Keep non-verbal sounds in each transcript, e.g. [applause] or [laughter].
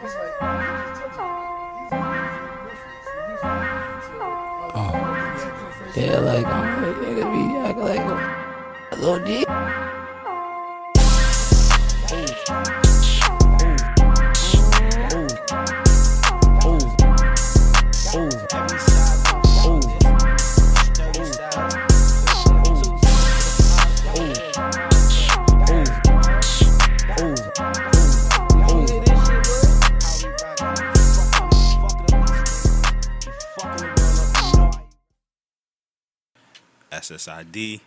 Oh, yeah, like, I'm like, nigga be acting like a little D. SSID,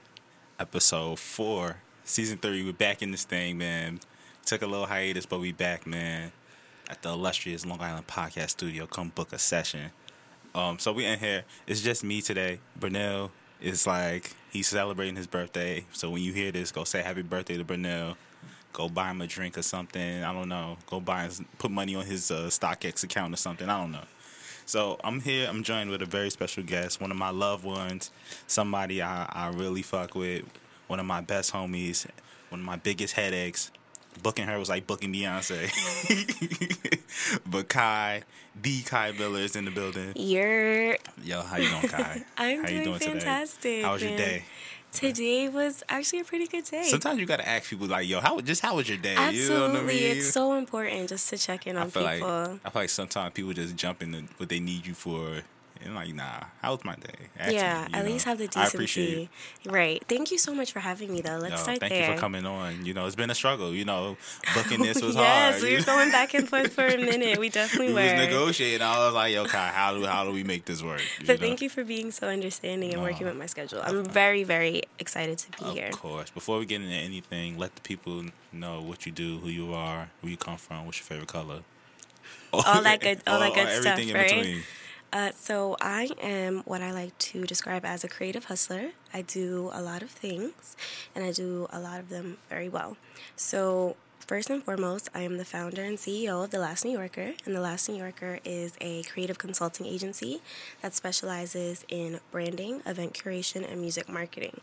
episode four, season three. We're back in this thing, man. Took a little hiatus, but we back, man. At the illustrious Long Island Podcast Studio. Come book a session. Um, so we in here. It's just me today. Burnell is like he's celebrating his birthday. So when you hear this, go say happy birthday to Burnell. Go buy him a drink or something. I don't know. Go buy his, put money on his uh, StockX account or something. I don't know. So I'm here. I'm joined with a very special guest, one of my loved ones, somebody I, I really fuck with, one of my best homies, one of my biggest headaches. Booking her was like booking Beyonce. [laughs] but Kai, the Kai Miller is in the building. You're. Yo, how you doing, Kai? [laughs] I'm how doing, you doing fantastic. Today? How was your day? Today was actually a pretty good day. Sometimes you gotta ask people like, "Yo, how just how was your day?" Absolutely, You know I mean? it's so important just to check in I on feel people. like I feel like sometimes people just jump into what they need you for, and like, nah, how was my day? Ask yeah, me, at know? least have the decency. I appreciate it. Right. Thank you so much for having me, though. Let's Yo, start thank there. you for coming on. You know, it's been a struggle. You know, booking this [laughs] was hard. yes, we were going back and forth for a [laughs] minute. We definitely we were. was negotiating. I was like, "Yo, Kai, how do how do we make this work?" but thank you for being so understanding and working with my schedule. I'm very, very excited to be Of here. Of course. Before we get into anything, let the people know what you do, who you are, where you come from, what's your favorite color. All that [laughs] good- all that good stuff, everything in right? between. Uh, so I am what I like to describe as a creative hustler. I do a lot of things, and I do a lot of them very well. So first and foremost, I am the founder and CEO of The Last New Yorker, and The Last New Yorker is a creative consulting agency that specializes in branding, event curation, and music marketing.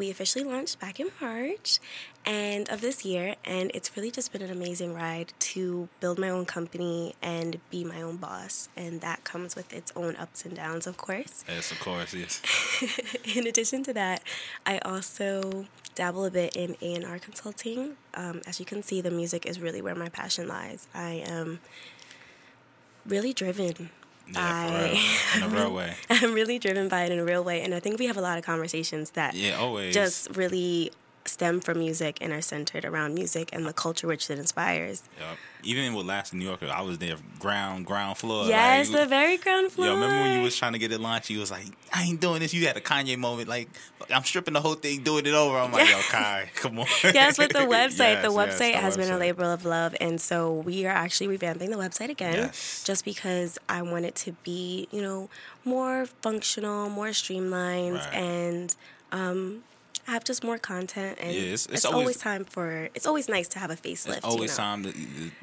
We officially launched back in March and of this year, and it's really just been an amazing ride to build my own company and be my own boss. And that comes with its own ups and downs, of course. Yes, of course, yes. [laughs] In addition to that, I also dabble a bit in A&R consulting. Um, as you can see, the music is really where my passion lies. I am really driven Yeah, real. In a [laughs] real way. I'm really driven by it in a real way, and I think we have a lot of conversations that Yeah, always. just really stem from music and are centered around music and the culture which it inspires. Yep. Even with Last New Yorker, I was there ground ground floor. yes, like, the very ground floor. Yo, remember when you was trying to get it launched? You was like, I ain't doing this. You had a Kanye moment, like I'm stripping the whole thing, doing it over. I'm like, yo, [laughs] Kai, come on. yes, with the [laughs] website. the Yes, yes, website the has been a website. labor of love, and so we are actually revamping the website again, Yes. just because I want it to be, you know, more functional, more streamlined, Right. and um, have just more content. And Yeah, it's- it's, it's always, always- time for. It's always nice to have a facelift. It's always you know? time to,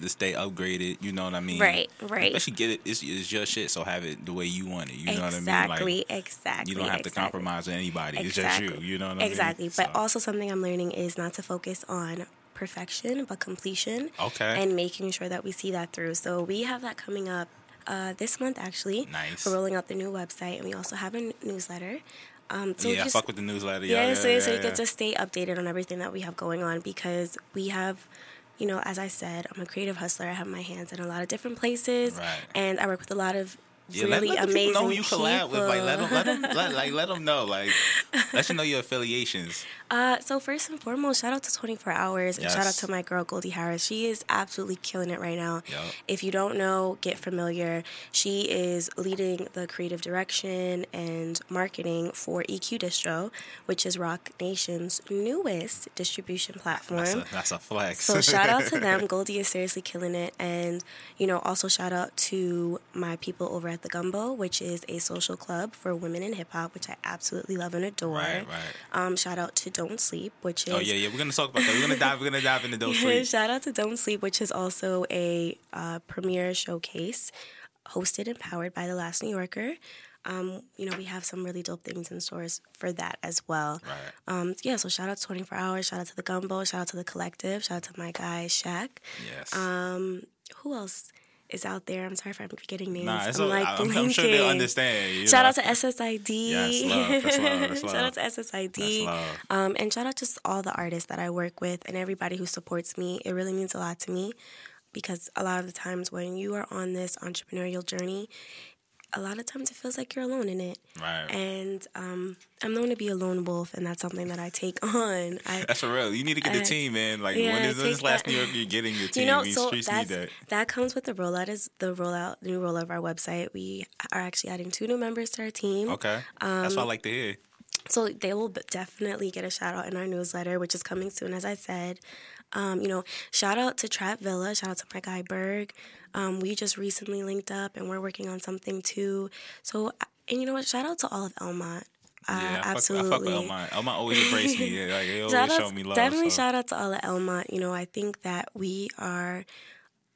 to stay upgraded. You know what I mean? Right, right. Especially get it. It's, it's your shit, so have it the way you want it. You know what I mean? exactly, Like, exactly. you don't have to compromise with anybody. It's just you. You know what I mean? Exactly. But So- also something I'm learning is not to focus on perfection, but completion. Okay. And making sure that we see that through. So we have that coming up uh, this month, actually. Nice. We're rolling out the new website, and we also have a n- newsletter. Um, so yeah, just, fuck with the newsletter. yeah, Yeah, so, yeah, so you get to stay updated on everything that we have going on because we have, you know, as I said, I'm a creative hustler. I have my hands in a lot of different places, Right. and I work with a lot of Yeah, let, really let the amazing people know who you collab with. Like, let them, let them, let, like, let them know. Like, [laughs] let you know your affiliations. Uh, so first and foremost, shout out to 24 Hours and shout out to my girl Goldie Harris. She is absolutely killing it right now. Yup. If you don't know, get familiar. She is leading the creative direction and marketing for EQ Distro, which is Roc Nation's newest distribution platform. That's a, that's a flex. So shout out to [laughs] them. Goldie is seriously killing it, and you know also shout out to my people over at the Gumbo, which is a social club for women in hip hop, which I absolutely love and adore. Right, right. Um, shout out to Don't Sleep, which is Oh yeah, yeah. We're gonna talk about that. We're gonna dive. We're gonna dive into those [laughs] three. shout out to Don't Sleep, which is also a uh, premiere showcase hosted and powered by The Last New Yorker. Um, you know, we have some really dope things in stores for that as well. Right. Um, yeah, so shout out to 24 Hours, shout out to the Gumbo, shout out to the Collective, shout out to my guy Shaq. Yes. Um, who else? Is out there. I'm sorry if I'm forgetting names. Nah, it's I'm all, like I'm, I'm sure they'll understand. Shout know. out to SSID. Yes, love. That's love. That's [laughs] shout out to SSID. That's love. Um, and shout out to just all the artists that I work with and everybody who supports me. It really means a lot to me because a lot of the times when you are on this entrepreneurial journey, a lot of times it feels like you're alone in it. Right. And um, I'm known to be a lone wolf, and that's something that I take [laughs] on. I, That's for real. You need to get a Uh, team, man. Like yeah, when is this last that. New York you're getting your [laughs] team? you know, These so streets need that's, that. that comes with the rollout. Is the rollout, the new rollout of our website? We are actually adding two new members to our team. Okay. That's Um, what I like to hear. So they will definitely get a shout out in our newsletter, which is coming soon, as I said. Um, you know, shout out to Trap Villa, shout out to my guy Berg. Um, we just recently linked up and we're working on something too. So, and you know what? Shout out to all of Elmont. Uh, Yeah, I absolutely. fuck, I fuck with Elmont. Elmont always embrace me. [laughs] Yeah, like, they always Shout show out, me love. definitely so. shout out to all of Elmont. You know, I think that we are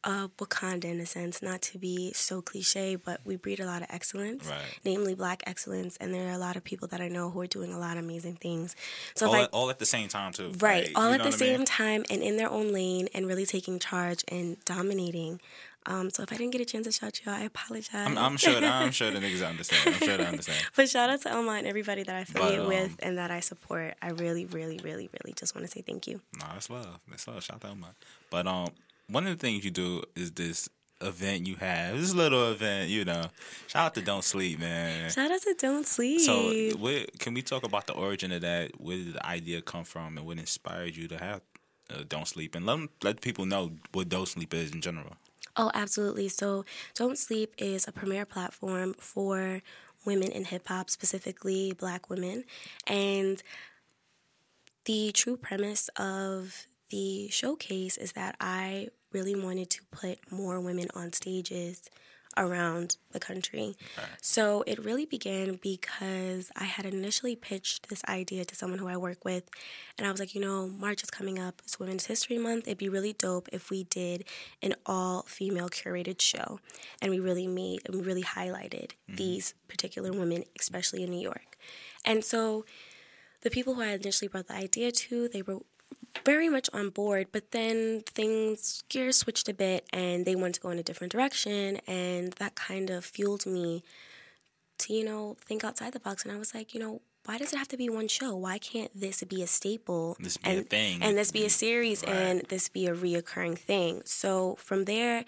uh, Wakanda in a sense, not to be so cliche, but we breed a lot of excellence, Right. namely black excellence. And there are a lot of people that I know who are doing a lot of amazing things. So all, I, at, all at the same time too. Right, Like, all you at the I mean? same time and in their own lane and really taking charge and dominating. Um, so if I didn't get a chance to shout you out, I apologize. I'm, I'm sure. I'm sure the niggas understand. I'm sure they understand. [laughs] but shout out to Elma and everybody that I affiliate um, with and that I support. I really, really, really, really just want to say thank you. No, that's love. That's love. Shout out Elmont. But um, one of the things you do is this event you have. This little event, you know. Shout out to Don't Sleep, man. Shout out to Don't Sleep. So, can we talk about the origin of that? Where did the idea come from, and what inspired you to have uh, Don't Sleep? And let let people know what Don't Sleep is in general. Oh, absolutely. So, Don't Sleep is a premier platform for women in hip hop, specifically black women. And the true premise of the showcase is that I really wanted to put more women on stages around the country. So it really began because I had initially pitched this idea to someone who I work with, and I was like, you know, March is coming up, it's Women's History Month. It'd be really dope if we did an all female curated show, and we really made and we really highlighted mm-hmm. these particular women, especially in New York. And so the people who I initially brought the idea to, they were very much on board, but then things gears switched a bit and they wanted to go in a different direction and that kind of fueled me to, you know, think outside the box and I was like, you know, why does it have to be one show? Why can't this be a staple This be and, a thing. and this be a series Right. and this be a reoccurring thing? So from there,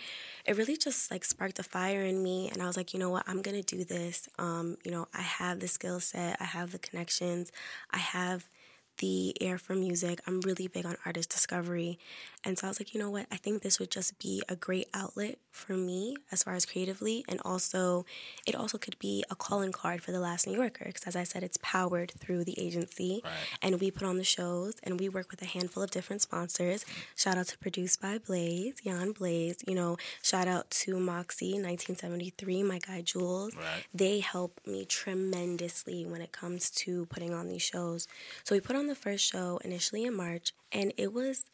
it really just like sparked a fire in me, and I was like, you know what, I'm gonna do this. Um, you know, I have the skill set, I have the connections, I have the air for music. I'm really big on artist discovery. And so I was like, you know what? I think this would just be a great outlet for me as far as creatively. And also, it also could be a calling card for The Last New Yorker. Because as I said, it's powered through the agency. Right. And we put on the shows and we work with a handful of different sponsors. Shout out to Produced by Blaze, Jan Blaze. You know, shout out to Moxie, 1973, my guy Jules. Right. They help me tremendously when it comes to putting on these shows. So we put on the first show initially in March, and it was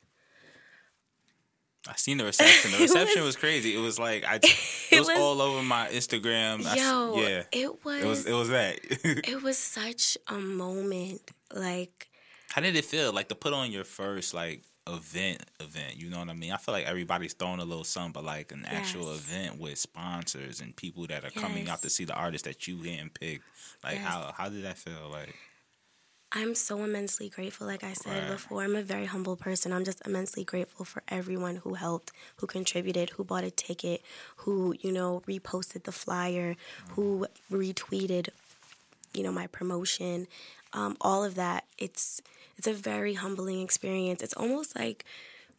I seen the reception. The [laughs] reception was- was, crazy. It was like I. [laughs] It, was, was- all over my Instagram. I yo, yeah. it was It was. It was that. [laughs] it was such a moment. Like How did it feel like to put on your first like event event? You know what I mean? I feel like everybody's throwing a little something, but like an actual event with sponsors and people that are coming out to see the artist that you handpicked. Like Yes. how how did that feel? Like I'm so immensely grateful. Like I said Right. before, I'm a very humble person. I'm just immensely grateful for everyone who helped, who contributed, who bought a ticket, who, you know, reposted the flyer, who retweeted, you know, my promotion. Um, all of that. It's it's a very humbling experience. It's almost like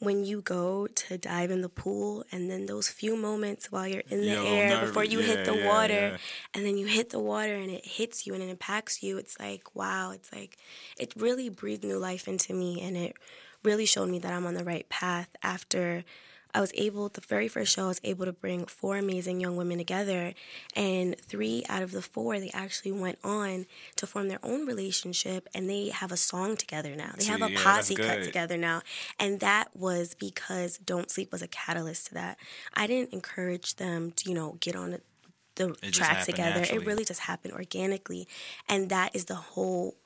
when you go to dive in the pool and then those few moments while you're in the little air nervous. before you hit the yeah, water yeah. and then you hit the water and it hits you and it impacts you it's like wow it's like it really breathed new life into me and it really showed me that i'm on the right path after i was able the very first show i was able to bring four amazing young women together and three out of the four they actually went on to form their own relationship and they have a song together now they have a yeah, posse cut together now and that was because don't sleep was a catalyst to that i didn't encourage them to you know get on the It happened together. naturally. It really just happened organically. And that is the whole,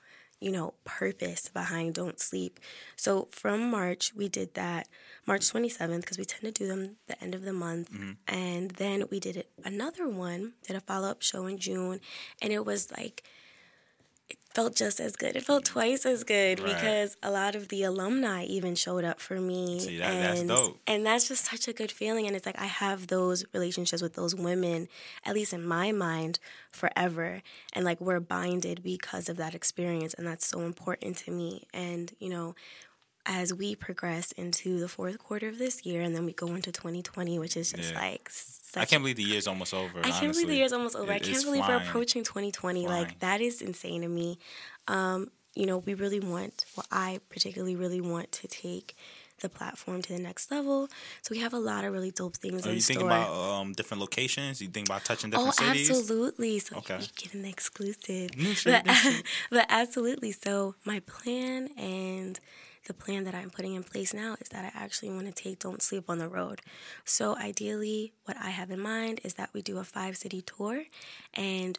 you know, purpose behind Don't Sleep. So from March, we did that March 27th because we tend to do them the end of the month. Mm-hmm. And then we did another one, did a follow up show in June. And it was like, it felt just as good. It felt twice as good Right. because a lot of the alumni even showed up for me. See, that- that's and, dope. And that's just such a good feeling. And it's like I have those relationships with those women, at least in my mind, forever. And like we're binded because of that experience. And that's so important to me. And, you know, as we progress into the fourth quarter of this year and then we go into 2020, which is just Yeah. like such I can't believe the year's almost over. I can't believe the year's almost over. I can't believe we're approaching 2020. Flying. Like that is insane to me. Um, you know, we really want. Well, I particularly really want to take the platform to the next level. So we have a lot of really dope things Are in you store. thinking about um, different locations? You think about touching Oh, different cities? absolutely. So Okay. you get an exclusive. New shit, but, new [laughs] but absolutely. So my plan and the plan that I'm putting in place now is that I actually want to take Don't Sleep on the road. So ideally, what I have in mind is that we do a five city tour and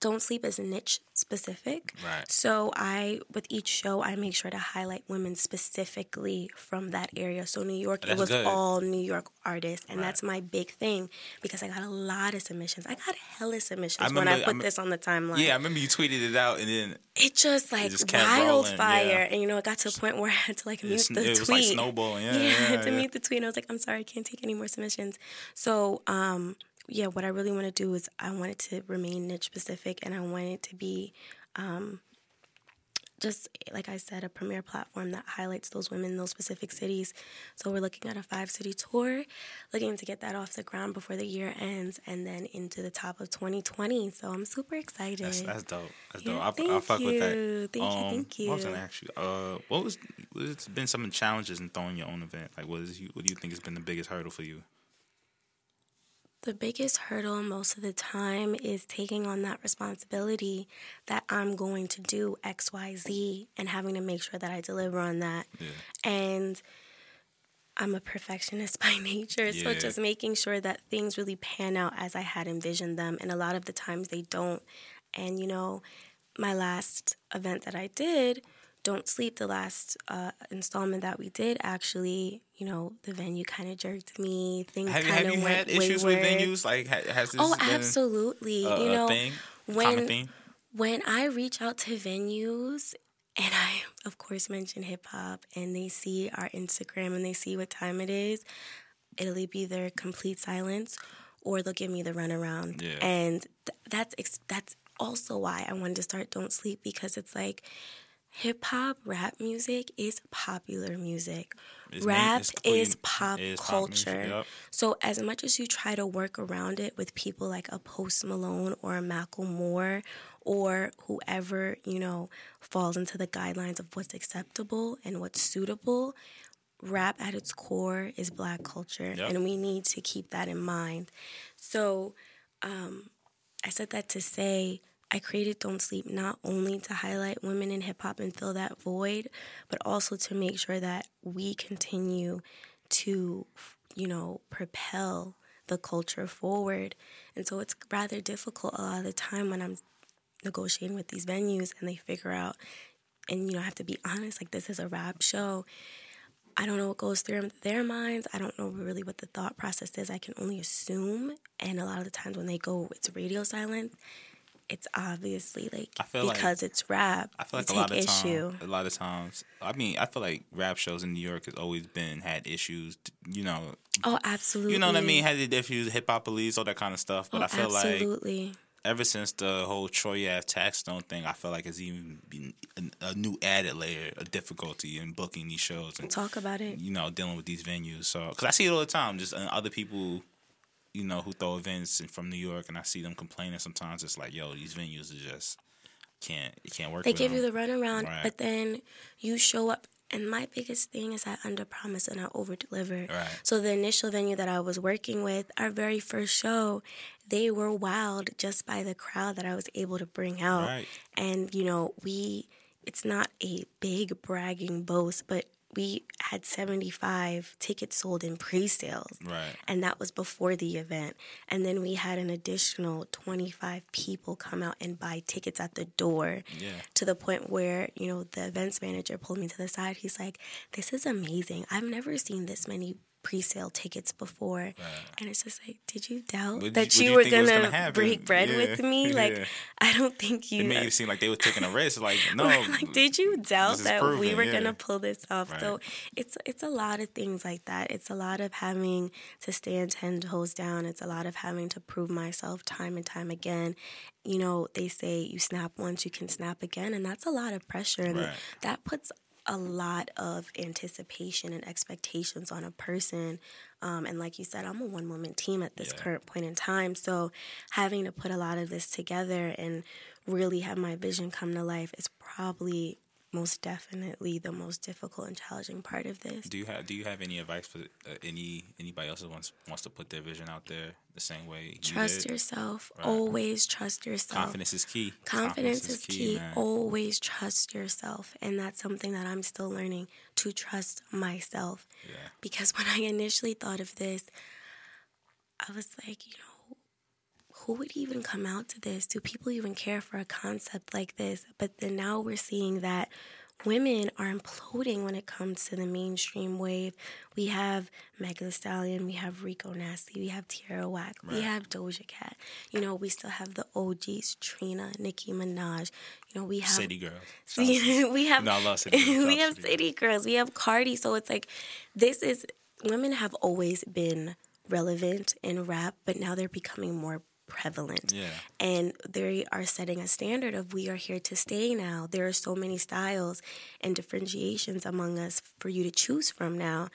don't Sleep is niche specific. Right. So I, with each show, I make sure to highlight women specifically from that area. So New York, it was good. all New York artists, and Right. that's my big thing because I got a lot of submissions. I got hella submissions I when I put I me- this on the timeline. Yeah, I remember you tweeted it out, and then it just like just kept wildfire, yeah. and you know, it got to a point where I had to like mute it's, the it tweet. was like snowballing. Yeah, [laughs] Yeah, yeah, to mute the tweet. I was like, I'm sorry, I can't take any more submissions. So, um, yeah, what I really want to do is I want it to remain niche specific, and I want it to be, um, just like I said, a premier platform that highlights those women in those specific cities. So we're looking at a five city tour, looking to get that off the ground before the year ends, and then into the top of 2020. So I'm super excited. That's that's dope. That's Yeah, dope. I'll, thank I'll fuck with that. you. Thank you, thank What was I you. gonna ask you? Uh, what was what's been some challenges in throwing your own event? Like, what is you? What do you think has been the biggest hurdle for you? The biggest hurdle most of the time is taking on that responsibility that I'm going to do XYZ and having to make sure that I deliver on that. Yeah. And I'm a perfectionist [laughs] by nature, so just making sure that things really pan out as I had envisioned them. And a lot of the times they don't. And, you know, my last event that I did, Don't Sleep, the last uh, installment that we did, actually, you know, the venue kind of jerked me. Things Have, kind have of you went had issues with venues? Like, ha, has this Oh, been absolutely. a, you know, thing? when when I reach out to venues and I, of course, mention hip hop and they see our Instagram and they see what time it is, it'll be either complete silence or they'll give me the runaround. Yeah. And th- that's ex- that's also why I wanted to start Don't Sleep because it's like hip hop, rap music is popular music. It's rap is pop is pop culture. music, yup. So as much as you try to work around it with people like a Post Malone or a Macklemore or whoever, you know, falls into the guidelines of what's acceptable and what's suitable, rap at its core is black culture Yep. and we need to keep that in mind. So um, I said that to say I created Don't Sleep not only to highlight women in hip hop and fill that void, but also to make sure that we continue to, you know, propel the culture forward. And so it's rather difficult a lot of the time when I'm negotiating with these venues and they figure out, and, you know, I have to be honest, like this is a rap show. I don't know what goes through their minds. I don't know really what the thought process is. I can only assume. And a lot of the times when they go, it's radio silence. It's obviously like I feel like- because it's rap. I feel like a lot of issue. times, a lot of times. I mean, I feel like rap shows in New York has always been had issues. You know, Oh, absolutely. you know what I mean? Had the issues, hip hop police, all that kind of stuff. But Oh, I feel like absolutely. ever since the whole Troy Ave Taxstone thing, I feel like it's even been a, a new added layer of difficulty in booking these shows and Talk about it. you know dealing with these venues. So because I see it all the time, just uh, other people, you know, who throw events in, from New York, and I see them complaining sometimes. It's like, yo, these venues are just can't it can't work. They give you the runaround, Right. but then you show up. And my biggest thing is I under promise and I over deliver. Right. So the initial venue that I was working with, our very first show, they were wild just by the crowd that I was able to bring out. Right. And you know, we it's not a big bragging boast, but we had 75 tickets sold in pre-sales. Right. And that was before the event. And then we had an additional 25 people come out and buy tickets at the door. Yeah. To the point where, you know, the events manager pulled me to the side. He's like, "This is amazing. I've never seen this many pre-sale tickets before." And it's just like, "Did you doubt did that you- you, were you think was gonna, gonna break bread Yeah. with me? [laughs] Like, Yeah. I don't think you It made it seem like they were taking a risk. Like, [laughs] no. like, did you doubt that we were yeah. gonna pull this off? So it's it's a lot of things like that. It's a lot of having to stand ten toes down. It's a lot of having to prove myself time and time again. You know, they say you snap once, you can snap again, and that's a lot of pressure, and Right. that puts a lot of anticipation and expectations on a person. Um, and like you said, I'm a one woman team at this Yeah. current point in time. So having to put a lot of this together and really have my vision come to life is probably most definitely the most difficult and challenging part of this. Do you have Do you have any advice for uh, any anybody else that wants wants to put their vision out there the same way? you Trust did? yourself. Right. Always trust yourself. Confidence is key. Confidence, is key. man. Always trust yourself. And that's something that I'm still learning to trust myself. Yeah. Because when I initially thought of this, I was like, you know, who would even come out to this? Do people even care for a concept like this? But then now we're seeing that women are imploding when it comes to the mainstream wave. We have Meg Thee Stallion, we have Rico Nasty, we have Tierra Whack, we have Doja Cat. You know, we still have the OGs, Trina, Nicki Minaj. You know, we have City girls. [laughs] we have No, I love City [laughs] Girls. We have City city girls. We have Cardi. So it's like this is women have always been relevant in rap, but now they're becoming more prevalent. Yeah. And they are setting a standard of we are here to stay now. There are so many styles and differentiations among us for you to choose from now.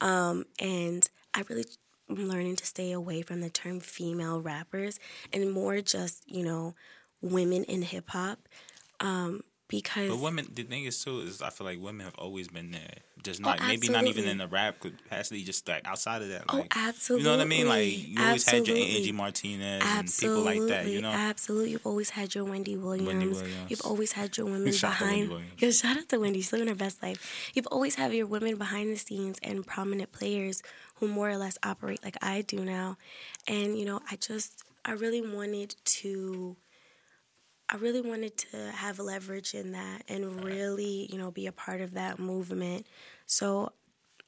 Um, and I really am learning to stay away from the term female rappers and more just, you know, women in hip hop. Um, because But women, the thing is too is I feel like women have always been there. Just oh, not Oh, maybe not even in the rap capacity, just like outside of that. Oh, Like, absolutely. You know what I mean? Like you always had your Angie Martinez Absolutely, and people like that. You know, absolutely. You've always had your Wendy Williams. Williams. You've always had your women [laughs] Shout Wendy behind. Yo, [laughs] shout out to Wendy. She's living her best life. You've always had your women behind the scenes and prominent players who more or less operate like I do now. And you know, I just I really wanted to. I really wanted to have leverage in that and really, you know, be a part of that movement. So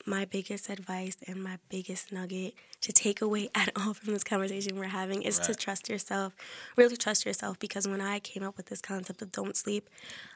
my biggest advice and my biggest nugget to take away [laughs] at all from this conversation we're having is to trust yourself. Really trust yourself because when I came up with this concept of don't sleep,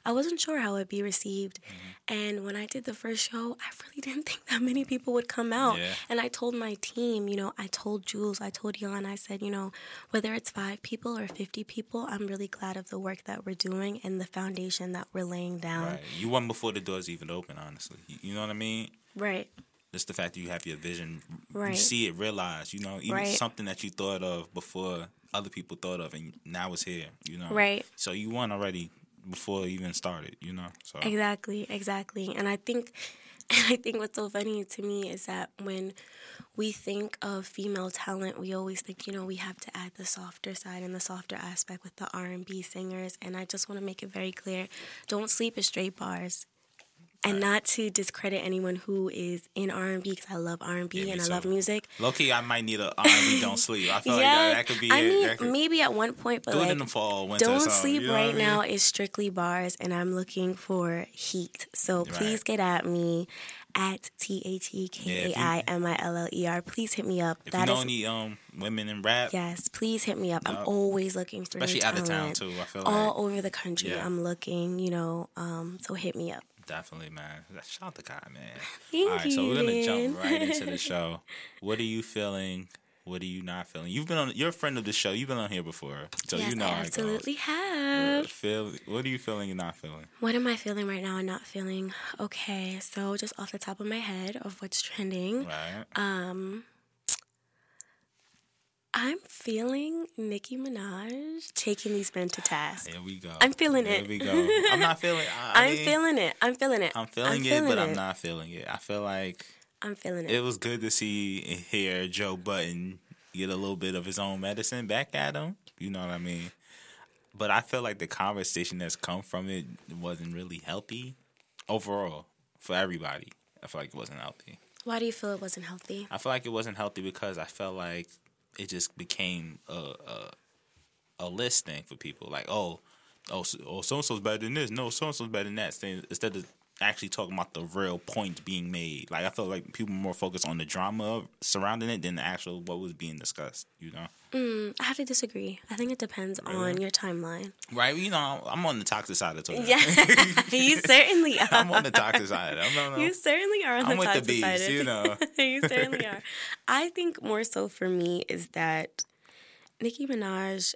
I wasn't sure how it'd be received. Mm-hmm. And when I did the first show, I really [laughs] didn't think that many people would come out. Yeah. And I told my team, you know, I told Jules, I told Jan, I said, you know, whether it's five people or 50 people, I'm really glad of the work that we're doing and the foundation that we're laying down. right? You won before the doors even open. Honestly, you know what I mean? Right. Just the fact that you have your vision, you Right. see it, realize, you know, even Right. something that you thought of before other people thought of, and now it's here, you know. Right. So you won already before it even started, you know. So Exactly, exactly. And I think [laughs] and I think what's so funny to me is that when we think of female talent, we always think, you know, we have to add the softer side and the softer aspect with the R&B singers, and I just want to make it very clear, don't sleep at straight bars. And not to discredit anyone who is in R&B because I love R&B and I love music. low key, I might need a [laughs] R&B don't sleep. I feel like that, that could be I it. mean, could- maybe at one point, but like, it in the fall, winter. don't something, sleep you know what I right mean? now is strictly bars, and I'm looking for heat. So please Right. get at me at T H E K A I M I L L E R. Please hit me up. If That you know is any um women in rap, yes. Please hit me up. I'm always looking for especially new out of town too, I feel like All like over the country, Yeah. I'm looking. You know, um, so hit me up. Definitely, man. Shout out to God, man. [laughs] Thank All right, so we're gonna jump right into the [laughs] show. What are you feeling? What are you not feeling? You've been on. You're a friend of the show. You've been on here before, so yes, you know I absolutely Uh, have. Feel. What are you feeling and not feeling? What am I feeling right now and not feeling? Okay, so just off the top of my head of what's trending, Right. Um, I'm feeling Nicki Minaj taking these men to task. Here we go. I'm feeling Here it. we go. I'm not feeling. [laughs] I, I'm mean, feeling it. I'm feeling it. I'm feeling it, but I'm not feeling it. I feel like I'm feeling it. it was good to see and hear Joe Budden get a little bit of his own medicine back at him. You know what I mean? But I feel like the conversation that's come from it wasn't really healthy overall for everybody. I feel like it wasn't healthy. Why do you feel it wasn't healthy? I feel like it wasn't healthy because I felt like it just became a a, a list thing for people. Like, oh, oh, so, oh, so and so's better than this. No, so and so's better than that. Instead of actually talking about the real point being made. Like I felt like people were more focused on the drama surrounding it than the actual what was being discussed. You know. Mm, I have to disagree. I think it depends really? on your timeline. Right. You know, I'm on the toxic side of Twitter. Yeah, [laughs] you [laughs] certainly are. I'm on the toxic side. I'm You certainly are on I'm the toxic the beast, side. You know. [laughs] you certainly are. I think more so for me is that Nicki Minaj,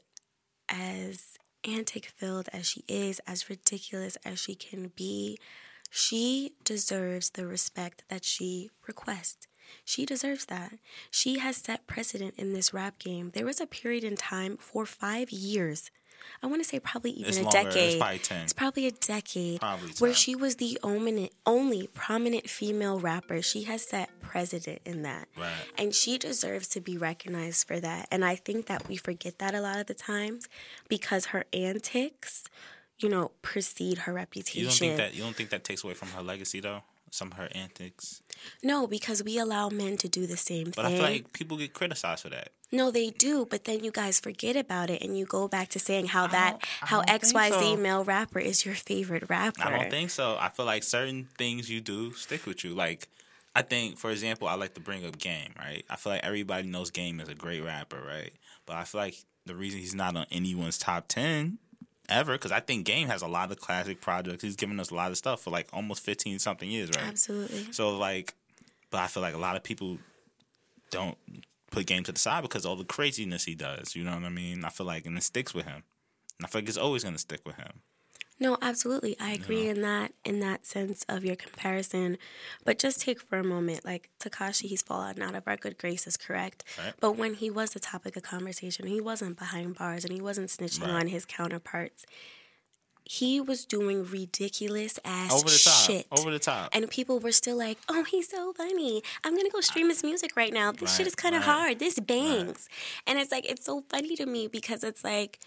as antic filled as she is, as ridiculous as she can be, she deserves the respect that she requests. She deserves that. She has set precedent in this rap game. There was a period in time for five years. I want to say probably even it's a longer. decade. It's probably 10. It's probably a decade probably where she was the only, only prominent female rapper. She has set precedent in that. Right. And she deserves to be recognized for that. And I think that we forget that a lot of the times because her antics you know, precede her reputation. You don't think that you don't think that takes away from her legacy though? Some of her antics. No, because we allow men to do the same but thing. But I feel like people get criticized for that. No, they do, but then you guys forget about it and you go back to saying how that how XYZ so. male rapper is your favorite rapper. I don't think so. I feel like certain things you do stick with you. Like I think, for example, I like to bring up Game, right? I feel like everybody knows Game is a great rapper, right? But I feel like the reason he's not on anyone's top ten ever because I think Game has a lot of classic projects. He's given us a lot of stuff for like almost fifteen something years, right? Absolutely. So like, but I feel like a lot of people don't put Game to the side because all the craziness he does. You know what I mean? I feel like and it sticks with him. And I feel like it's always gonna stick with him. No, absolutely. I agree in that in that sense of your comparison. But just take for a moment, like Tekashi, he's fallen out of our good graces, correct? Right. But when he was the topic of conversation, he wasn't behind bars and he wasn't snitching right. on his counterparts. He was doing ridiculous ass over the top, shit. over the top, and people were still like, "Oh, he's so funny. I'm gonna go stream his music right now. This right, shit is kind of hard. This bangs." And it's like it's so funny to me because it's like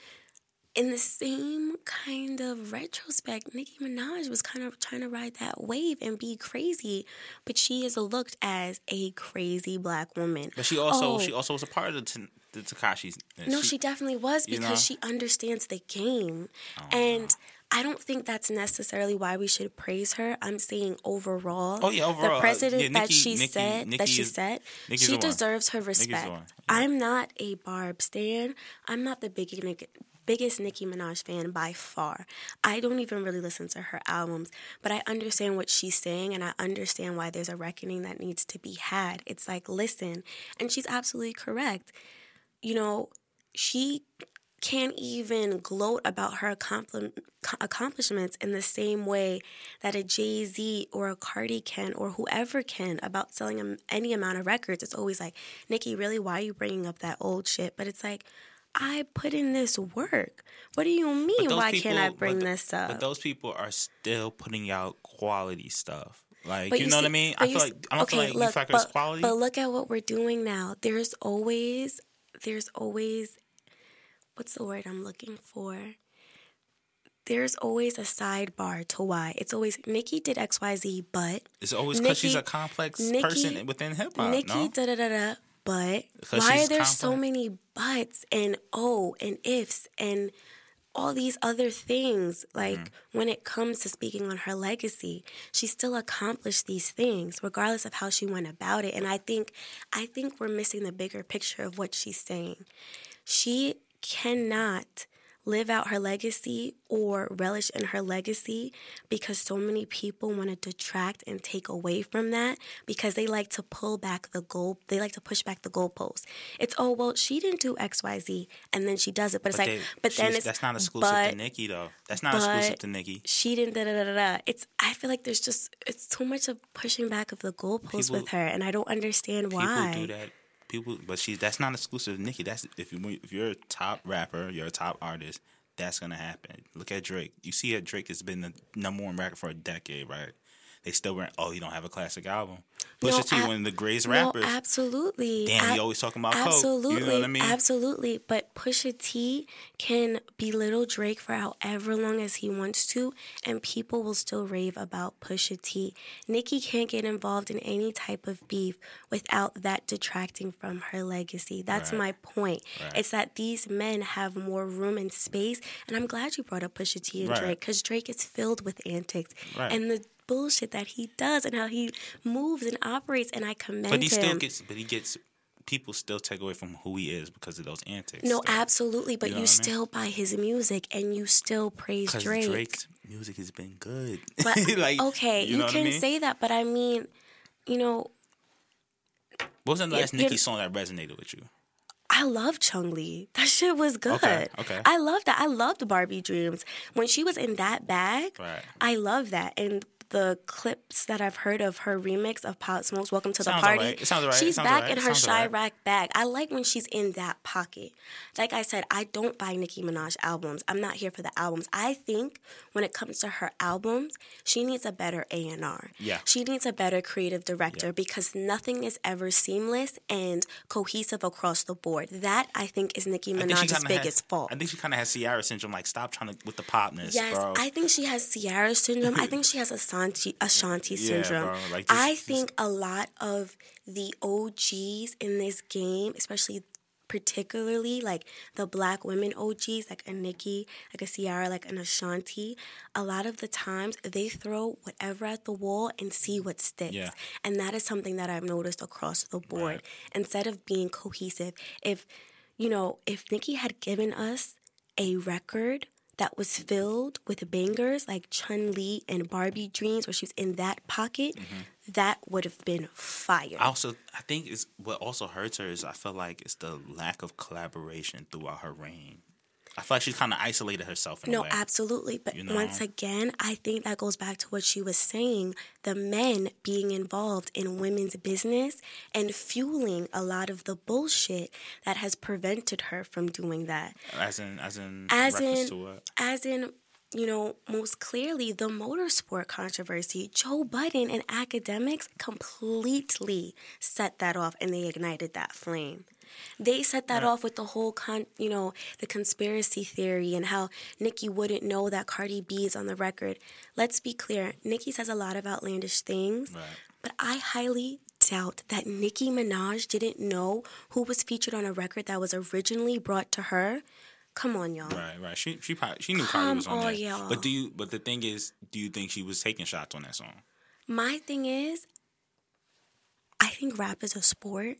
in the same kind of retrospect, Nicki Minaj was kind of trying to ride that wave and be crazy, but she is looked as a crazy black woman. But she also oh, she also was a part of the, t- the Tekashi's. No, she, she, definitely was because you know? she understands the game, oh, and. I don't think that's necessarily why we should praise her. I'm saying overall, oh yeah, overall, the precedent yeah, Nicki, that she Nicki, set, Nicki that she is, set, she deserves her respect. Yeah. I'm not a Barb stan. I'm not the biggest biggest Nicki Minaj fan by far. I don't even really listen to her albums, but I understand what she's saying and I understand why there's a reckoning that needs to be had. It's like, listen, and she's absolutely correct. You know, she can't even gloat about her accomplishments in the same way that a Jay Z or a Cardi can or whoever can about selling any amount of records. It's always like, Nicki, really, why are you bringing up that old shit? But it's like, I put in this work. What do you mean? Why people, can't I bring but, this up? But those people are still putting out quality stuff. Like you, you, know see, what I mean? I feel like I don't okay, feel like look, like but, quality. But look at what we're doing now. There's always there's always what's the word I'm looking for? There's always a sidebar to why. It's always Nicki did XYZ, but it's always because she's a complex Nicki, person within hip hop. Nicki no? da da da da but why are there so many buts and oh and ifs and all these other things? Like mm. when it comes to speaking on her legacy she still accomplished these things regardless of how she went about it. And i think i think we're missing the bigger picture of what she's saying. She cannot live out her legacy or relish in her legacy because so many people want to detract and take away from that because they like to pull back the goal they like to push back the goalposts. It's oh well she didn't do xyz and then she does it. But, but it's they, like but then it's that's not exclusive but, to nicki though. That's not exclusive to Nicki. she didn't da, da da da it's i feel like there's just it's too much of pushing back of the goalposts people, with her and i don't understand why people do that people, but she that's not exclusive to Nicki. That's if you if you're a top rapper, you're a top artist, that's gonna happen. Look at Drake. You see that Drake has been the number one rapper for a decade, right? They still weren't. Oh, you don't have a classic album. Pusha T, ab- one of the greatest no, rappers. absolutely. Damn, we Ab- always talking about Coke. Absolutely, You know what I mean? absolutely. But Pusha T can belittle Drake for however long as he wants to, and people will still rave about Pusha T. Nicki can't get involved in any type of beef without that detracting from her legacy. That's Right. my point. Right. It's that these men have more room and space, and I'm glad you brought up Pusha T and Right. Drake because Drake is filled with antics Right. and the bullshit that he does and how he moves and operates, and I commend him. But he him. still gets. But he gets. People still take away from who he is because of those antics. No, absolutely. But You you, know what I mean? still buy his music and you still praise Drake. Drake's music has been good. But [laughs] like, okay, you, know I can mean? say that, but I mean, you know, What was the last Nicki song that resonated with you? I love Chun Li. That shit was good. Okay, okay. I love that. I loved Barbie Dreams. When she was in that bag, Right. I love that. And the clips that I've heard of her remix of Pop Smoke's Welcome to Sounds the Party. alright. It sounds alright. It She's sounds back alright. in her alright. Chiraq bag. I like when she's in that pocket. Like I said, I don't buy Nicki Minaj albums. I'm not here for the albums. I think when it comes to her albums, she needs a better A&R. Yeah. She needs a better creative director because nothing is ever seamless and cohesive across the board. That I think is Nicki I think she Minaj's biggest has, fault. I think she kind of has Ciara syndrome. Like, stop trying to with the popness, Yes, bro. I think she has Ciara syndrome. I [laughs] think she has Ashanti, Ashanti Yeah, syndrome. bro, like, just- I think a lot of the OGs in this game, especially particularly like the black women OGs, like a Nicki, like a Ciara, like an Ashanti, a lot of the times they throw whatever at the wall and see what sticks. Yeah. And that is something that I've noticed across the board. Right. Instead of being cohesive, if you know, if Nicki had given us a record that was filled with bangers like Chun Li and Barbie Dreams, where she was in that pocket, mm-hmm. that would have been fire. I also, I think is what also hurts her is I feel like it's the lack of collaboration throughout her reign. I feel like she's kind of isolated herself No, absolutely. But You know? once again, I think that goes back to what she was saying the men being involved in women's business and fueling a lot of the bullshit that has prevented her from doing that. As in, as in, As in, to what? as in, you know, most clearly the motorsport controversy. Joe Budden and Akademiks completely set that off and they ignited that flame. They set that off with the whole con, you know, the conspiracy theory and how Nicki wouldn't know that Cardi B is on the record. Let's be clear, Nicki says a lot of outlandish things, Right. but I highly doubt that Nicki Minaj didn't know who was featured on a record that was originally brought to her. Come on, y'all. Right, right. She she probably she knew Come Cardi was on on, there. y'all. But do you? But the thing is, do you think she was taking shots on that song? My thing is, I think rap is a sport,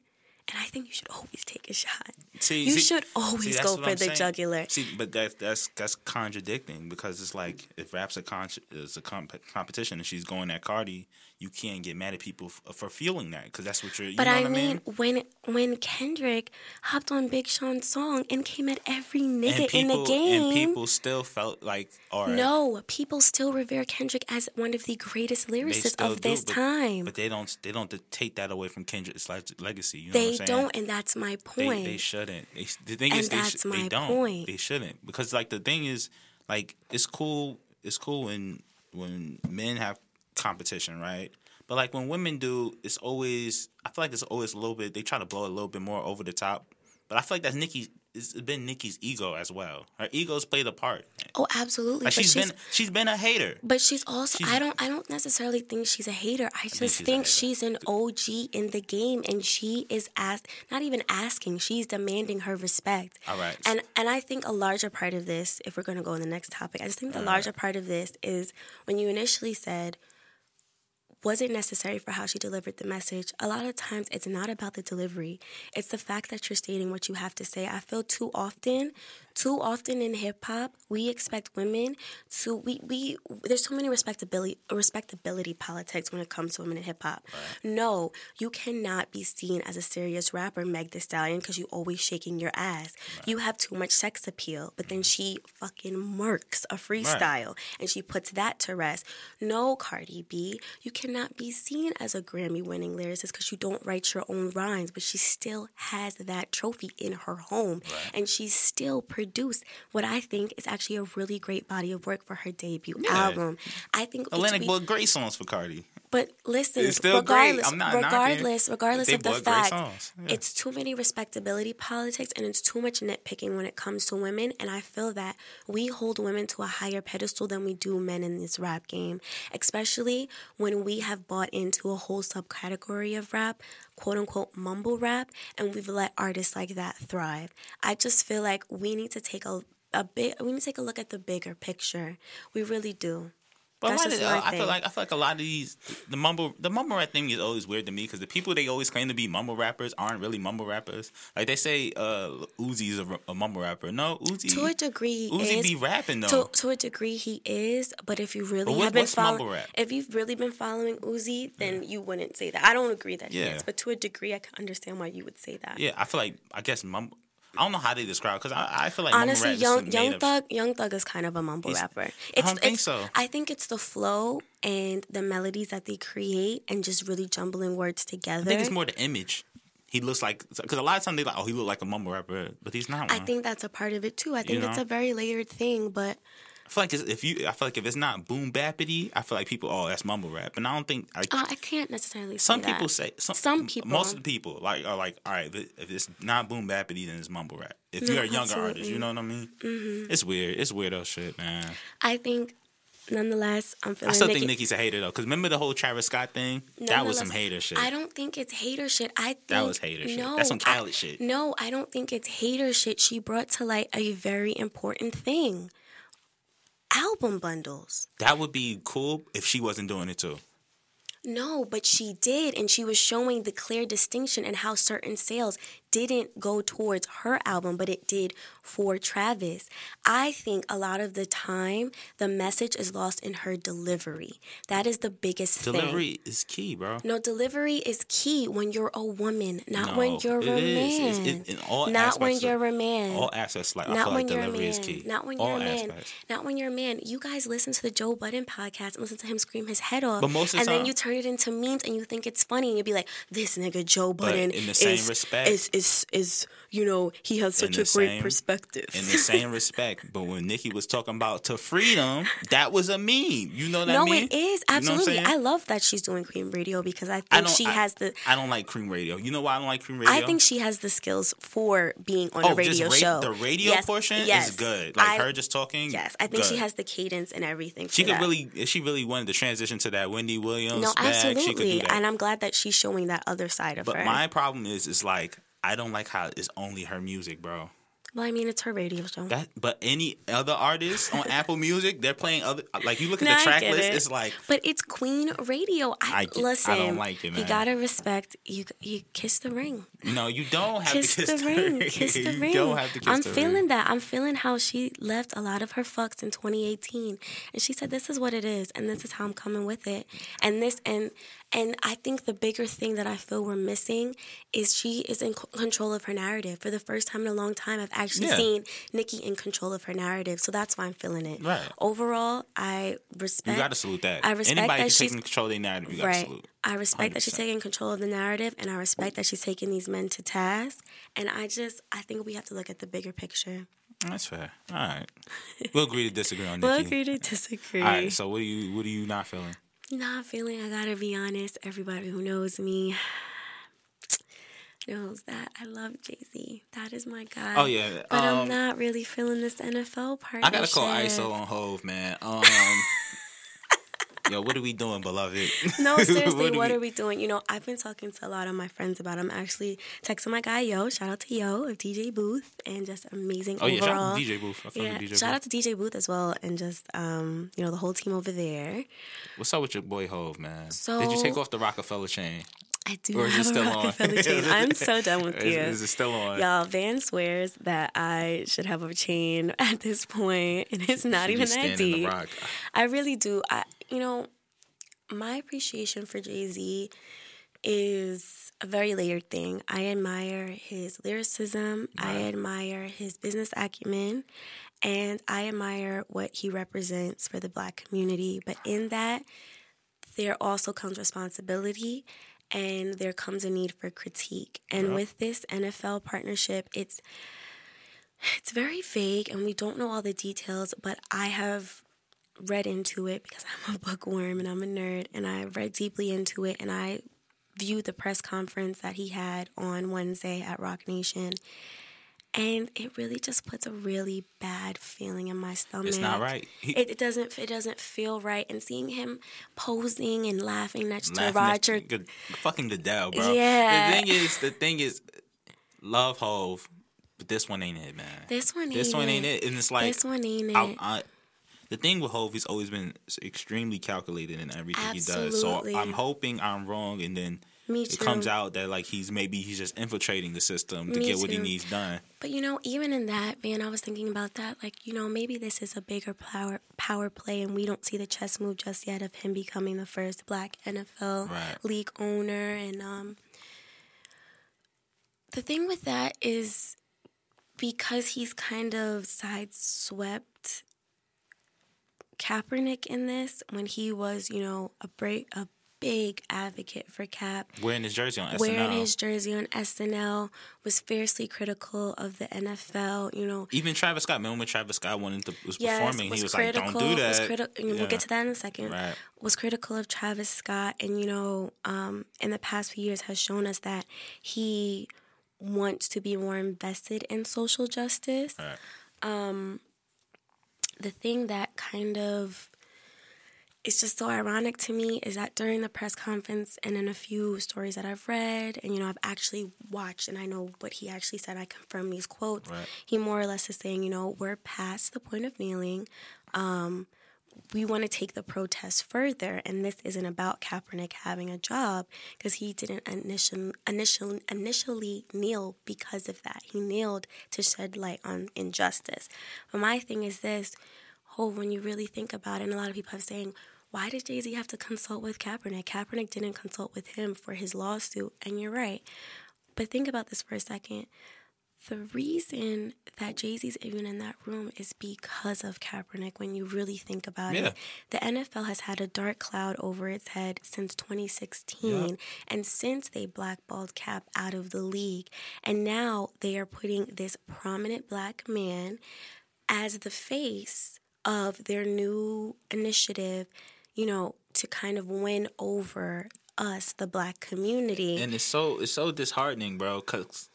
and I think you should always take a shot. See, You see- should always see, go for I'm the saying. jugular. See, but that that's that's contradicting because it's like if rap's a con- is a comp- competition and she's going at Cardi, you can't get mad at people f- for feeling that because that's what you're. You But I what mean, when when Kendrick hopped on Big Sean's song and came at every nigga people in the game, and people still felt like, all right, no, people still revere Kendrick as one of the greatest lyricists of do, this but, time. but they don't they don't take that away from Kendrick's leg- legacy. You know what they I'm saying? don't, and that's my point. they shouldn't. They, the thing And is, they, sh- they don't. point. They shouldn't because like the thing is, like it's cool. It's cool when when men have competition, right? But like when women do, it's always. I feel like it's always a little bit. They try to blow a little bit more over the top. But I feel like that's Nicki. It's been Nicki's ego as well. Her ego's played a part. oh, absolutely. Like she's she's been she's been a hater. But she's also She's- I don't I don't necessarily think she's a hater. I just she's think she's an OG in the game and she is asked not even asking, she's demanding her respect. All right. And and I think a larger part of this, if we're gonna go on the next topic, I just think the larger part of this is when you initially said was it necessary for how she delivered the message? A lot of times it's not about the delivery. It's the fact that you're stating what you have to say. I feel too often, too often in hip hop, we expect women to we we there's so many respectability respectability politics when it comes to women in hip hop. No, you cannot be seen as a serious rapper, Meg Thee Stallion, because you always shaking your ass. You have too much sex appeal, but then she fucking murks a freestyle and she puts that to rest. No, Cardi B, you cannot be seen as a Grammy winning lyricist because you don't write your own rhymes, but she still has that trophy in her home and she still produced what I think is actually a really great body of work for her debut Yeah. album. I think Atlantic we- Boy, great songs for Cardi. But listen, It's still great. regardless, I'm not knocking. regardless, regardless of the fact. Yeah. it's too many respectability politics and it's too much nitpicking when it comes to women. And I feel that we hold women to a higher pedestal than we do men in this rap game, especially when we have bought into a whole subcategory of rap, quote unquote mumble rap, and we've let artists like that thrive. I just feel like we need to take a a bit. We need to take a look at the bigger picture. We really do. But That's just of, my I feel like I feel like a lot of these the mumble the mumble rap thing is always weird to me because the people they always claim to be mumble rappers aren't really mumble rappers. Like they say, uh, Uzi's a, a mumble rapper. No, Uzi. To a degree, he Uzi is. be rapping though. To, to a degree, he is. But if you really what- have been following, if you've really been following Uzi, then you wouldn't say that. I don't agree that he Yeah. is, but to a degree, I can understand why you would say that. yeah, I feel like I guess mumble. I don't know how they describe because I, I feel like Honestly, mumble rap young is Young Thug, Young Thug is kind of a mumble rapper. I don't think so. I think it's the flow and the melodies that they create and just really jumbling words together. I think it's more the image. He looks like because a lot of times they like, oh, he look like a mumble rapper, but he's not. I think that's a part of it too. I think it's know? a very layered thing, but feel like if you, I feel like if it's not boom bappity, I feel like people, oh, that's mumble rap, and I don't think. I, uh, I can't necessarily. Say some that. people say some, Some people. most of the people like are like, all right, if it's not boom bappity, then it's mumble rap. If No, you're a younger absolutely. artist, you know what I mean? Mm-hmm. It's weird. It's weirdo shit, man. I think, nonetheless, I'm feeling. I still Nicki- think Nicki's a hater though, because remember the whole Travis Scott thing? That was some hater shit. I don't think it's hater shit. I think That was hater shit. No, That's some I- Khaled shit. No, I don't think it's hater shit. She brought to light a very important thing: album bundles. that would be cool if she wasn't doing it too. No, but she did, and she was showing the clear distinction and how certain sales didn't go towards her album, but it did for Travis. I think a lot of the time the message is lost in her delivery. That is the biggest thing. Delivery is key, bro. No, delivery is key when you're a woman, not No, when you're a is. Man. it- in all not when you're a man. All aspects, like I not feel when like you're a delivery man. is key. Not when all you're a man. aspects. Not when you're a man. You guys listen to the Joe Budden podcast and listen to him scream his head off. But most of the and time- then you turn it into memes and you think it's funny and you'll be like, "This nigga Joe Budden in the same is, respect- is is is you know he has such a great same- perspective." in the same [laughs] respect. But when Nicki was talking about to freedom, that was a meme. You know what no, I mean? it is You know absolutely. I love that she's doing Queen Radio because I think I she I, has the. I don't like Queen Radio. You know why I don't like Queen Radio? I think she has the skills for being on oh, a radio just ra- show. The radio Yes, portion yes. is good. Like I- her just talking. Yes, I think she has the cadence and everything. She could that. really. If she really wanted to transition to that Wendy Williams No, bag, she could do absolutely, that. and I'm glad that she's showing that other side of but her. But my problem is, is like I don't like how it's only her music, bro. well, I mean, it's her radio show. That, but any other artists on [laughs] Apple Music, they're playing other. Like you look at No, the I track list, it. it's like but it's Queen Radio. I, I get- I listen. don't like it, man. You gotta respect. You you kiss the ring. no, you don't have Kiss, to kiss the ring. ring. Kiss the [laughs] you ring. don't have to kiss I'm the feeling ring. that. I'm feeling how she left a lot of her fucks in 2018, and she said, "This is what it is, and this is how I'm coming with it." And this and and I think the bigger thing that I feel we're missing is she is in c- control of her narrative. For the first time in a long time, I've actually Yeah. seen Nicki in control of her narrative. So that's why I'm feeling it. Right. Overall, I respect. You got to salute that. I respect Anybody that she's take control of their narrative. You right. salute. I respect that she's 100%. taking control of the narrative, and I respect that she's taking these men to task. And I just, I think we have to look at the bigger picture. That's fair. All right, we'll agree to disagree on [laughs] Nicki. We'll agree to disagree. All right. So what are you? What are you not feeling? Not feeling, I gotta be honest. Everybody who knows me [sighs] knows that I love Jay Z. That is my guy. Oh yeah. But I'm um, not really feeling this NFL part. I gotta call ISO on Hove, man. [laughs] Um, yo, what are we doing, beloved? No, [laughs] seriously, do what, are we doing? You know, I've been talking to a lot of my friends about. I'm actually texting my guy Yo. Shout out to Yo of DJ Booth and just amazing Oh yeah, shout overall. out to DJ Booth. I Yeah, DJ shout Booth. out to DJ Booth as well, and just um, you know the whole team over there. What's up with your boy Hove, man? Did you take off the Rockefeller chain? I do Or is it still a on? [laughs] Chain. I'm so done with [laughs] Is, you. is it still on? Y'all, Van swears that I should have a chain at this point, and it's not She even that deep. I really do. I, you know, my appreciation for Jay Z is a very layered thing. I admire his lyricism. I admire his business acumen, and I admire what he represents for the Black community. But in that, there also comes responsibility and there comes a need for critique. And with this NFL partnership, it's it's very vague and we don't know all the details, but I have read into it because I'm a bookworm and I'm a nerd, and I read deeply into it, and I viewed the press conference that he had on Wednesday at Roc Nation. And it really just puts a really bad feeling in my stomach. It's not right. He- it, it doesn't. It doesn't feel right. And seeing him posing and laughing next to Laughing at Roger, you, good- fucking Goodell, bro. Yeah. The thing is, the thing is, love Hove, but this one ain't it, man. this one, This ain't one it. ain't it, and it's like this one ain't it. I, I, the thing with Hove, he's always been extremely calculated in everything he does. So I'm hoping I'm wrong, and then it comes out that like he's maybe he's just infiltrating the system to Me get what he needs done. But you know, even in that, man, I was thinking about that. Like, you know, maybe this is a bigger power power play, and we don't see the chess move just yet of him becoming the first Black NFL Right. league owner. And um, the thing with that is because he's kind of sideswept Kaepernick in this when he was, you know, a break a big advocate for Cap Wearing his jersey on SNL. wearing his jersey on SNL, was fiercely critical of the NFL. You know, Even Travis Scott, remember when Travis Scott wanted to was yes, performing, was he was like, critical. "Don't do that." criti- Yeah. We'll get to that in a second. Right. Was critical of Travis Scott, and you know, um, in the past few years has shown us that he wants to be more invested in social justice. Right. The thing that kind of is just so ironic to me is that during the press conference and in a few stories that I've read and you know I've actually watched and I know what he actually said I confirm these quotes Right. he more or less is saying you know we're past the point of kneeling um, we want to take the protest further and this isn't about Kaepernick having a job because he didn't initially, initially kneel because of that. He kneeled to shed light on injustice. But my thing is this whole when you really think about it and a lot of people are saying why did Jay-Z have to consult with Kaepernick? Kaepernick didn't consult with him for his lawsuit and you're right. But think about this for a second the reason that Jay Z's even in that room is because of Kaepernick when you really think about Yeah. it. The NFL has had a dark cloud over its head since 2016. Yeah. And since they blackballed Cap out of the league, and now they are putting this prominent black man as the face of their new initiative, you know, to kind of win over us, the black community. and it's so it's so disheartening, bro. Cause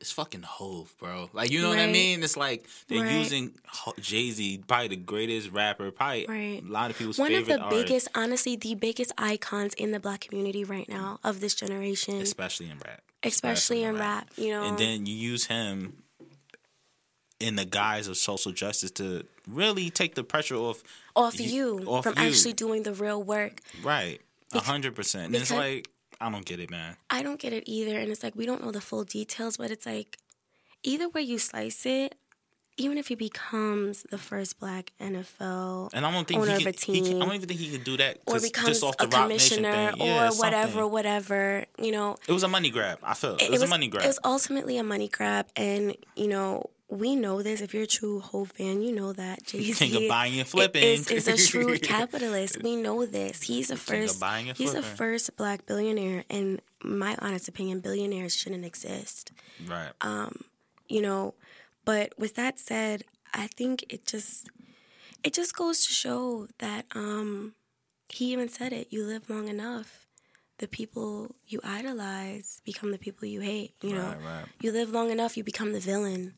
it's fucking Hove, bro. Like you know what I mean? It's like they're Right. using Jay Z, probably the greatest rapper, probably Right. a lot of people's One of the biggest, honestly, the biggest icons in the black community right now of this generation, especially in rap, especially in rap, you know. And then you use him in the guise of social justice to really take the pressure off off you- you off from you. actually doing the real work. right, a hundred percent. And it's like I don't get it, man. I don't get it either. And it's like, we don't know the full details, but it's like, either way you slice it, even if he becomes the first black NFL And I don't think owner he of a he can. team, I don't even think he could do that. Or becomes just off the a Rock commissioner, thing. Yeah, or whatever, something. whatever, you know, It was a money grab. I felt it, was, a money grab. It was ultimately a money grab, and you know we know this. If you're a true Hove fan, you know that [laughs] Jay Z buying and flipping. is, is a [laughs] shrewd capitalist. We know this. He's the first. He's the first black billionaire, and my honest opinion, billionaires shouldn't exist. right. Um, You know, but with that said, I think it just it just goes to show that um he even said it. You live long enough. The people you idolize become the people you hate. You know, Right, right. you live long enough, you become the villain.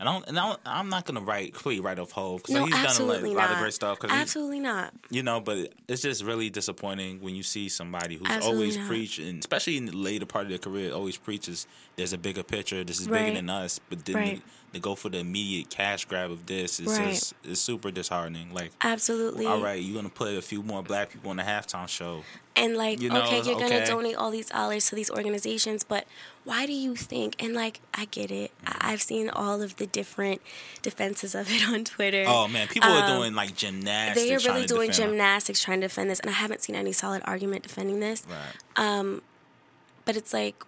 And, I don't, and I I'm not gonna write completely write off Hove because No, he's done a lot, lot of great stuff. Absolutely not. you know, but it's just really disappointing when you see somebody who's Absolutely always not. preaching, especially in the later part of their career, always preaches there's a bigger picture. This is Right. bigger than us. But then Right. they, they go for the immediate cash grab of this. It's Right. just it's super disheartening. Like, Absolutely. all right, you're gonna put a few more black people on the halftime show. And like, You know, okay, you're okay. gonna donate all these dollars to these organizations, but why do you think? And like, I get it. I- I've seen all of the different defenses of it [laughs] on Twitter. Oh man, people are Um, doing like gymnastics. they are really doing gymnastics trying to defend this, and I haven't seen any solid argument defending this. Right. But it's like,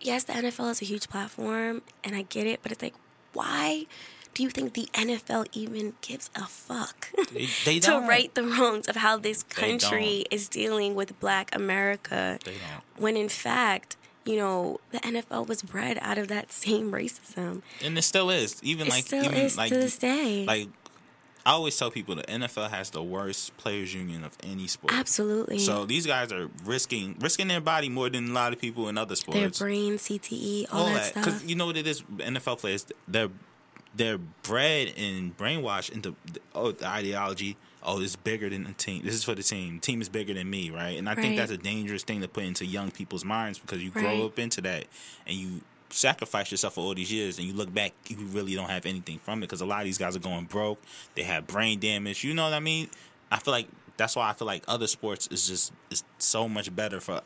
yes, the NFL is a huge platform, and I get it. But it's like, why do you think the NFL even gives a fuck [laughs] They, they to don't. right the wrongs of how this country is dealing with Black America? They don't. When in fact, you know, the NFL was bred out of that same racism. And it still is. Even It like still even is like to this day. like I always tell people the NFL has the worst players union of any sport. Absolutely. So these guys are risking risking their body more than a lot of people in other sports. their brain, CTE, all, that, stuff. because you know what it is. NFL players, they're they're bred and brainwashed into oh the ideology. Oh, it's bigger than the team. This is for the team. The team is bigger than me, right? And I think that's a dangerous thing to put into young people's minds because you Right. grow up into that and you sacrifice yourself for all these years and you look back, you really don't have anything from it because a lot of these guys are going broke. They have brain damage. You know what I mean? I feel like that's why I feel like other sports is just is so much better for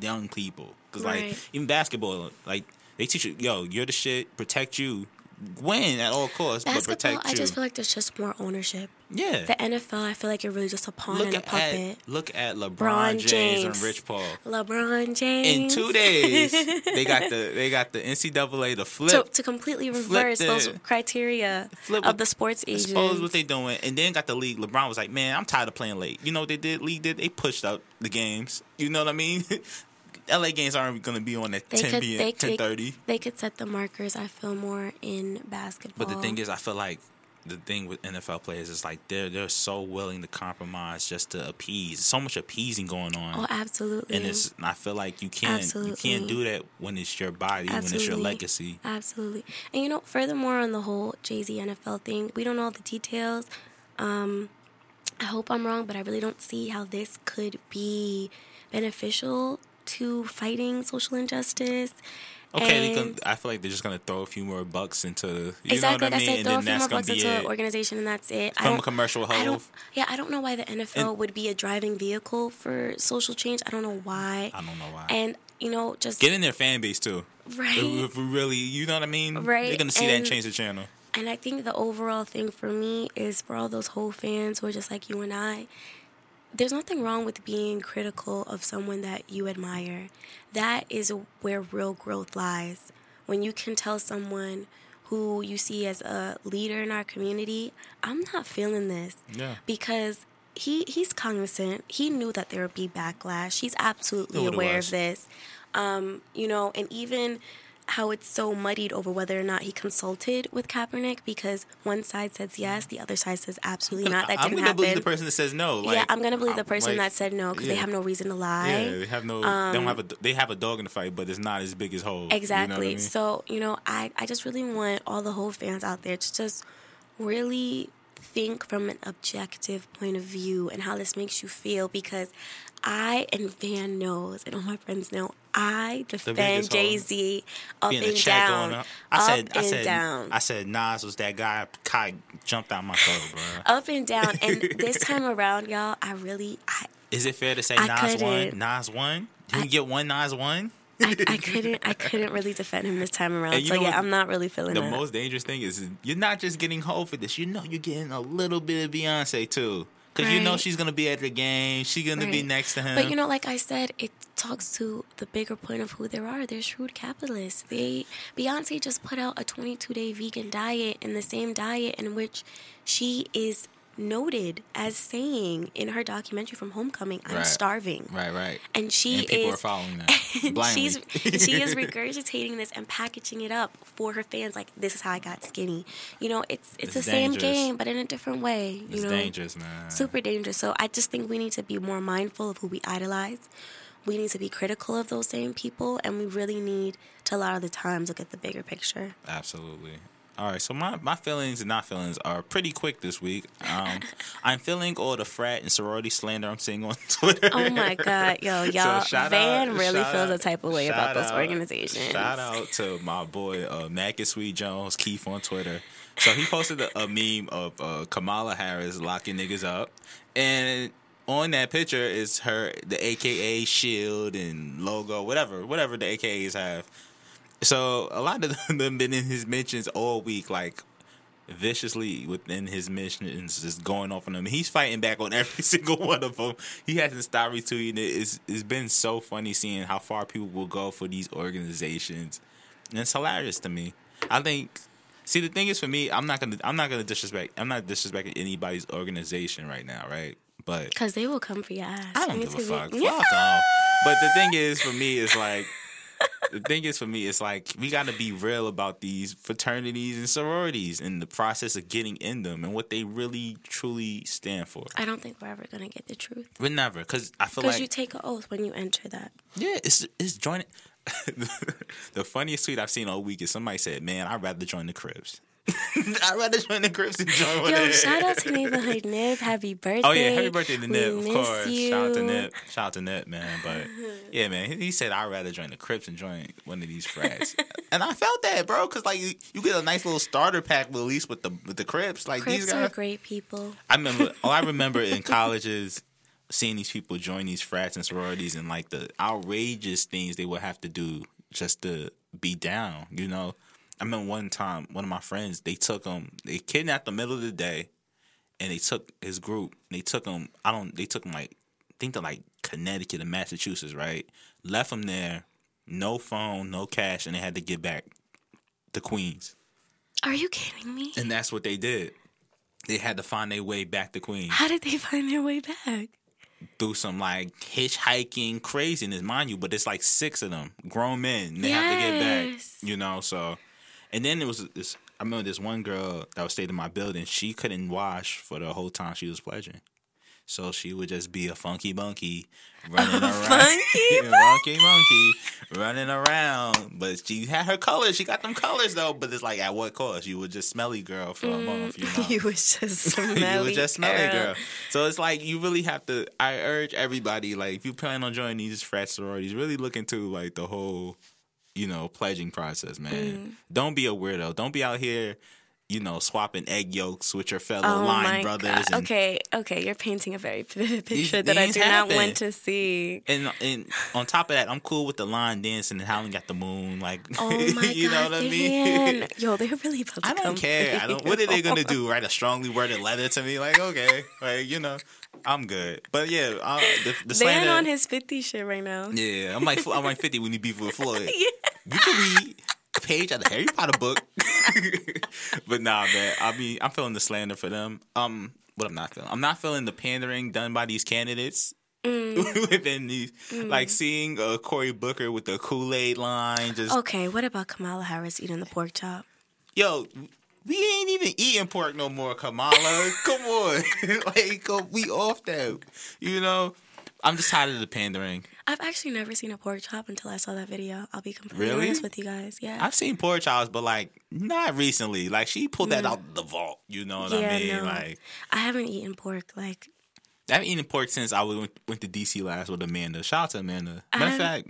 young people because Right. like even basketball, like they teach you, yo, you're the shit. Protect you, win at all costs, but Basketball, protect I just feel like there's just more ownership. yeah. The NFL, I feel like you're really just a pawn look and a at puppet. look at LeBron Bron James, and Rich Paul. LeBron James. In two days, they got [laughs] the they got the NCAA to to, flip. to completely reverse the- those criteria Flip of the sports agents. Expose what they doing, and then got the league. LeBron was like, "Man, I'm tired of playing late." You know what they did? League did they pushed up the games. You know what I mean? [laughs] LA games aren't going to be on at They 10 could- p.m. they- 10:30. They could set the markers. I feel more in basketball. But the thing is, I feel like the thing with NFL players is like they're they're so willing to compromise just to appease. So much appeasing going on. oh, absolutely. and it's I feel like you can't you can't do that when it's your body, when it's your legacy. Absolutely. And you know, furthermore on the whole Jay Z NFL thing, we don't know all the details. Um, I hope I'm wrong, but I really don't see how this could be beneficial to fighting social injustice. Okay, And- can, I feel like they're just gonna throw a few more bucks into you exactly. know what I mean, it. and Throw a then few more that's gonna bucks be it. an organization, and that's it. From a commercial I don't, yeah, I don't know why the NFL And- would be a driving vehicle for social change. I don't know why. I don't know why. And you know, just Get in their fan base too. right. If, if we really, you know what I mean? Right, They're gonna see that and and- change the channel. And I think the overall thing for me is for all those whole fans who are just like you and I, there's nothing wrong with being critical of someone that you admire. That is where real growth lies. When you can tell someone who you see as a leader in our community, I'm not feeling this. Yeah. Because he he's cognizant. He knew that there would be backlash. He's absolutely Knew what it aware of this. Um, you know, and even how it's so muddied over whether or not he consulted with Kaepernick because one side says yes, the other side says absolutely not. That I'm didn't gonna happen. believe the person that says no. Like, yeah, I'm gonna believe the person like, that said no because they have no reason to lie. Yeah, they have no. they don't have a. Um, they have a dog in the fight, but it's not as big as whole. Exactly. You know I mean? So, you know, I, I just really want all the whole fans out there to just really think from an objective point of view and how this makes you feel because I and Van knows and all my friends know I defend. Jay Z up and down. up. I up said, I said, down. I said, Nas was that guy. Kai jumped out my throat, bro. [laughs] up and down. And this [laughs] time around, y'all, I really I Is it fair to say I Nas won? Nas won. Did he get one? Nas won. I, I [laughs] couldn't I couldn't really defend him this time around. You So yeah? I'm not really feeling it. The that. most dangerous thing is you're not just getting Hov for this. You know you're getting a little bit of Beyonce too, because you know she's gonna be at the game. She's gonna be next to him. But you know, like I said, it talks to the bigger point of who there are. They're shrewd capitalists. They Beyonce just put out a 22 day vegan diet, and the same diet in which she is noted as saying in her documentary from Homecoming, "I'm Right. starving." right, right. And she and people is are following that [laughs] blindly. she's [laughs] she is regurgitating this and packaging it up for her fans like this is how I got skinny. You know, it's it's, It's the same game but in a different way. You it's know, dangerous, man. super dangerous. So I just think we need to be more mindful of who we idolize. We need to be critical of those same people, and we really need to a lot of the times look at the bigger picture. Absolutely. All right, so my, my feelings and not feelings are pretty quick this week. Um, [laughs] I'm feeling all the frat and sorority slander I'm seeing on [laughs] Twitter. Oh my God, yo, [laughs] y'all, shout Van out- really feels out- a type of way about out- organizations. Shout out to my boy uh, Mac and Sweet Jones, Keith on Twitter. So he posted a, a meme of uh, Kamala Harris locking niggas up, and on that picture is her the AKA shield and logo, whatever, whatever the AKAs have. So a lot of [laughs] them been in his mentions all week, like viciously within his mentions, just going off on them. He's fighting back on [laughs] every single one of them. He hasn't stopped retweeting it. It's it's been so funny seeing how far people will go for these organizations, and it's hilarious to me. I think. See, the thing is, for me, I'm not gonna, I'm not gonna disrespect, I'm not disrespecting anybody's organization right now, right? But Because they will come for your ass. I don't give a fuck. Fuck off. But the thing is, for me, it's like the thing is for me, it's like we got to be real about these fraternities and sororities and the process of getting in them and what they really truly stand for. I don't think we're ever gonna get the truth We're never, because I feel like you take an oath when you enter that. yeah, it's it's joining. [laughs] the funniest tweet I've seen all week is somebody said, "Man, I'd rather join the Crips. [laughs] I'd rather join the Crips than join one Yo, of shout out to Neighborhood Nip. Happy birthday. Oh yeah, happy birthday to We Nip, of miss course. You. Shout out to Nip. Shout out to Nip, man. But [laughs] yeah, man, he, he said I'd rather join the Crips than join one of these frats. [laughs] and I felt that, bro, because like you, you get a nice little starter pack least with the with the Crips. Like these Crips are great people. I remember. all oh, I remember in colleges seeing these people join these frats and sororities and like the outrageous things they would have to do just to be down. You know, I remember one time one of my friends they took him, they kidnapped the middle of the day, and they took his group. They took him. I don't. They took him like I think to like Connecticut and Massachusetts, right? Left him there, no phone, no cash, and they had to get back to Queens. Are you kidding me? And that's what they did. They had to find their way back to Queens How did they find their way back? through some like hitchhiking craziness, mind you, but it's like six of them, grown men. And they have to get back, you know. So, and then it was this. I remember this one girl that was staying in my building. She couldn't wash for the whole time she was pledging. So she would just be a funky monkey running around, funky [laughs] funky monkey running around. But she had her colors. She got them colors though. But it's like at what cost? You were just smelly girl for a month. Mm, [laughs] you know? you was just smelly. [laughs] you were just smelly girl. girl. So it's like you really have to. I urge everybody, like, if you plan on joining these frat sororities, really look into like the whole, you know, pledging process, man. Mm. Don't be a weirdo. Don't be out here, you know, swapping egg yolks with your fellow Oh line brothers. And, Okay, okay, you're painting a very vivid [laughs] picture that I do not want to see. and and on top of that, I'm cool with the line dancing and howling at the moon, like Oh [laughs] my you know god, what I mean. [laughs] Yo, they're really about to I don't care. I don't. What are they gonna do? Write a strongly worded letter to me? Like, okay, like you know, I'm good. But yeah, uh, the, the slander. on his 50 shit right now. yeah, I'm like I'm like 50 when you beef with Floyd. [laughs] Yeah. You could read a page out of Harry Potter book. [laughs] but nah, man. I mean, I'm feeling the slander for them. Um, what I'm not feeling. I'm not feeling the pandering done by these candidates. Mm. [laughs] Within these, like seeing uh, Cory Booker with the Kool Aid line, just Okay, what about Kamala Harris eating the pork chop? yo, we ain't even eating pork no more, Kamala. [laughs] Come on, [laughs] like we off that. You know, I'm just tired of the pandering. I've actually never seen a pork chop until I saw that video. I'll be completely Really? honest with you guys. Yeah. I've seen pork chops, but like not recently. Like she pulled that out the vault. You know what Mm. yeah, I mean? no. Like I haven't eaten pork like I haven't eaten pork since I went, went to DC last with Amanda. Shout out to Amanda. Matter of fact,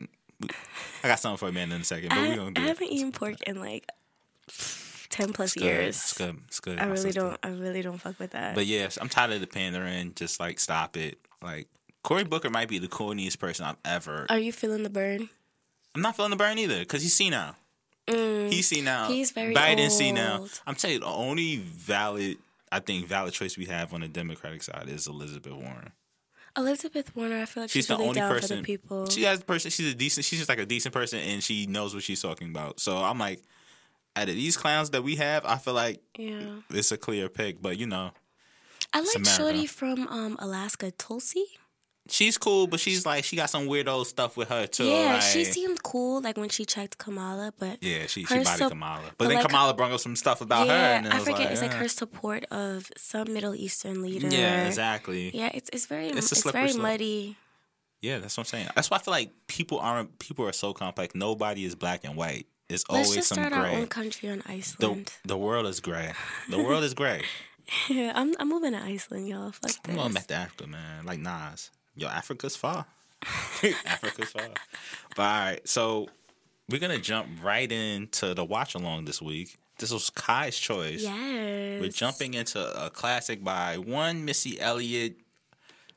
I got something for Amanda in a second, but I, we gonna do I it. haven't eaten pork in like 10 plus It's years. It's good. It's good. I my really sister. don't I really don't fuck with that. But yes, I'm tired of the pandering. Just like stop it. Like Cory Booker might be the corniest person I've ever. Are you feeling the burn? I'm not feeling the burn either because he's seen now. He's seen now. Mm. He's very Biden see now. I'm telling you, the only valid, I think, valid choice we have on the Democratic side is Elizabeth Warren. Elizabeth Warner, I feel like she's, She's the really only person. for the people. She has the person. She's a decent. She's just like a decent person, and she knows what she's talking about. So I'm like, out of these clowns that we have, I feel like yeah. it's a clear pick. But you know, I like. Shorty from um, Alaska, Tulsi. she's cool, but she's like she got some weirdo stuff with her too. yeah, like, she seemed cool like when she checked Kamala, but Yeah, she she her body Kamala, but, but then like- Kamala brought up some stuff about her, yeah, and then it I forget. like, it's like uh, her support of some Middle Eastern leader. Yeah, exactly. Yeah, it's it's very It's a it's, very slope. muddy. Yeah, that's what I'm saying. That's why I feel like people aren't people are so complex. Nobody is black and white. It's Let's always just some start our own country on The Iceland. the world is gray. The world is gray. yeah, [laughs] I'm I'm moving to Iceland, y'all. Fuck that. I'm this. going back to Africa, man. Like Nas. Yo, Africa's far. [laughs] [laughs] Africa's far. But all right, so we're gonna jump right into the watch along this week. This was Kai's choice. Yes. We're jumping into a classic by one Missy Elliott,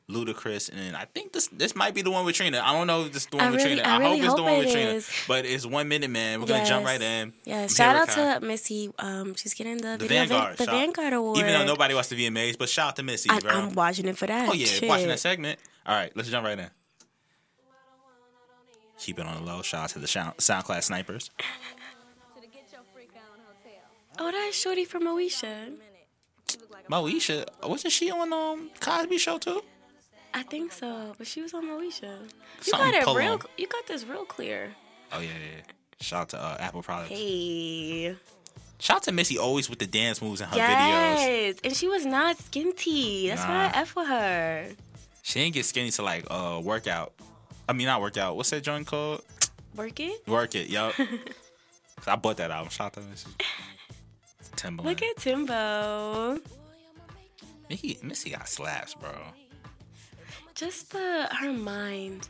Ludacris, and I think this this might be the one with Trina. I don't know if this is the one I with really- Trina. I I, really hope it's the one with it Trina. is. But it's one minute, man. We're gonna jump right in. Yeah, shout out Kai. to Missy. Um, she's getting the, the video Vanguard. the Shout- Vanguard Award. Even though nobody watched the VMAs, but shout out to Missy, I, bro. I'm watching it for that. oh yeah, Shit. watching that segment. All right, let's jump right in. Keep it on the low. Shout out to the Sound- SoundCloud snipers. Oh, that's Shorty from Moesha. Moesha, wasn't she on um Cosby Show too? I think so, but she was on Moesha. You Something got it real. on. You got this real clear. Oh yeah, yeah. Shout out to uh, Apple products. Hey. Shout out to Missy always with the dance moves in her videos. Yes, and she was not skinty. That's why Nah. I F with her. She didn't get skinny to like uh workout. I mean not workout. What's that joint called? Work it. Work it, yup. 'Cause [laughs] I bought that album. Shout out to Missy. Timbo. Look at Timbo. Missy, Missy got slaps, bro. Just the her mind.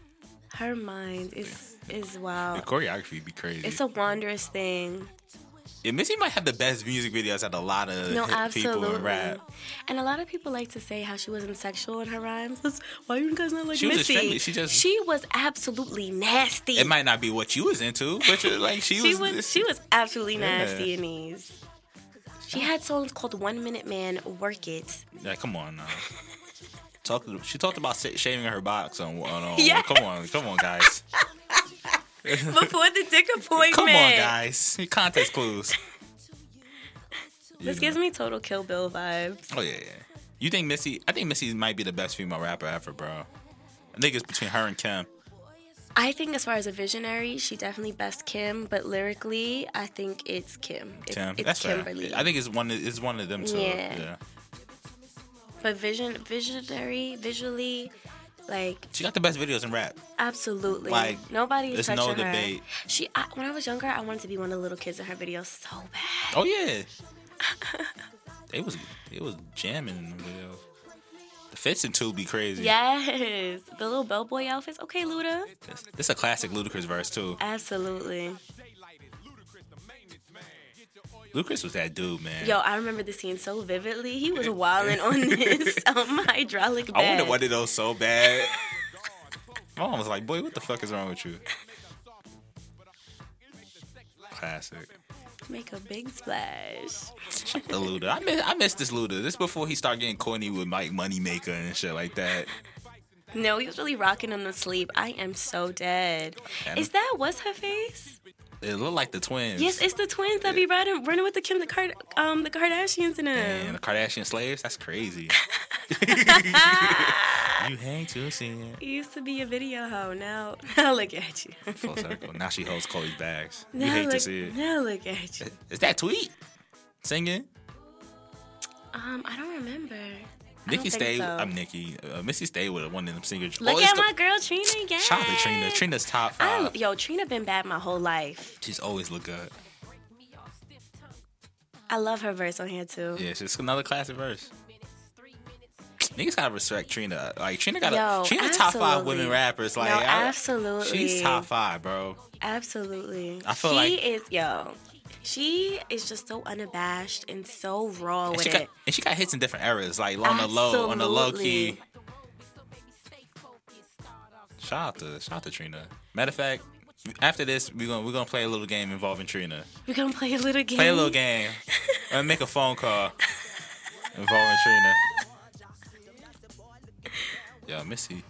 Her mind is is wild. The wow. choreography be crazy. It's a wondrous thing. yeah, Missy might have the best music videos out of a lot of No, people in absolutely. rap. And a lot of people like to say how she wasn't sexual in her rhymes. That's- Why you guys not like She Missy? extremely- she just- she was absolutely nasty. It might not be what you was into, but you're like she, she was. was she was absolutely Yeah. nasty in these. She had songs called One Minute Man, Work It. Like, come on now. [laughs] She talked about shaving her box on. on, on. Come on, come on, guys. [laughs] Before the dick appointment. Come on, guys. Context clues. [laughs] This gives me total Kill Bill vibes. Oh yeah, yeah. You think Missy? I think Missy might be the best female rapper ever, bro. I think it's between her and Kim. I think as far as a visionary, she definitely best Kim, but lyrically, I think it's Kim. It's, Kim, it's that's Kimberly. fair. I think it's one. Of, it's one of them too. Yeah. yeah. But vision, visionary, visually, like She got the best videos in rap. absolutely, Like, nobody is there's no touching her. debate. She, I, when I was younger, I wanted to be one of the little kids in her videos so bad. Oh yeah. [laughs] it was it was jamming in the videos. The fits and two be crazy. Yes, the little bellboy outfits. Okay, Luda. This, this a classic Ludacris verse too. Absolutely. Ludacris was that dude, man. Yo, I remember the scene so vividly. He was wilding on [laughs] this [laughs] um, hydraulic bed. I wanted one of those so bad. [laughs] My mom was like, "Boy, what the fuck is wrong with you?" Classic. Make a big splash. The Luda. I miss I miss this Luda. This before he started getting corny with Mike Moneymaker and shit like that. No, he was really rocking him to sleep. I am so dead. And- Is that what's her face? It looked like the twins. Yes, it's the twins that be riding, running with the Kim, the Card, um, the Kardashians in and them. the Kardashian slaves. That's crazy. [laughs] you hate to see it. Used to be a video hoe. Now, [laughs] now look at you. Full circle. Now she holds Khloé's bags. You Now hate look, to see it. Now look at you. Is that Tweet singing? Um, I don't remember. I Nikki stayed. so. I'm Nikki. Uh, Missy stayed with one of them singers. Look Oh, at my girl Trina again. Shout out to Trina. Trina's top I, five. yo, Trina been bad my whole life. She's always look good. I love her verse on here too. Yeah, it's another classic verse. Niggas gotta respect Trina. Like Trina got Yo, a Trina top five women rappers. Like no, I- absolutely. she's top five, bro. Absolutely. I feel she like- is yo. She is just so unabashed and so raw And with she, it. got, and she got hits in different eras, like on the low, on the low key. Shout out to shout out to Trina. Matter of fact, after this, we're gonna we're gonna play a little game involving Trina. We're gonna play a little game. Play a little game. and [laughs] make a phone call involving Trina. Yo, Missy.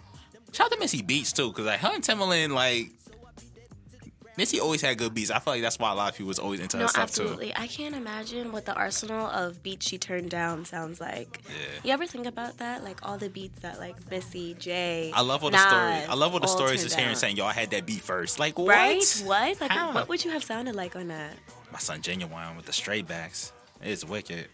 Shout out to Missy Beats too, cause like her and Timbaland, like Missy always had good beats. I feel like that's why a lot of people was always into her No, stuff absolutely. I can't imagine what the arsenal of beats she turned down sounds like. Yeah. You ever think about that? Like all the beats that like Missy, Jay. I love all the Nas stories. I love all the stories just hearing saying, "Yo, I had that beat first. Like what? Right? What? Like, How? what would you have sounded like on that? My son Genuine with the straight backs. It's wicked.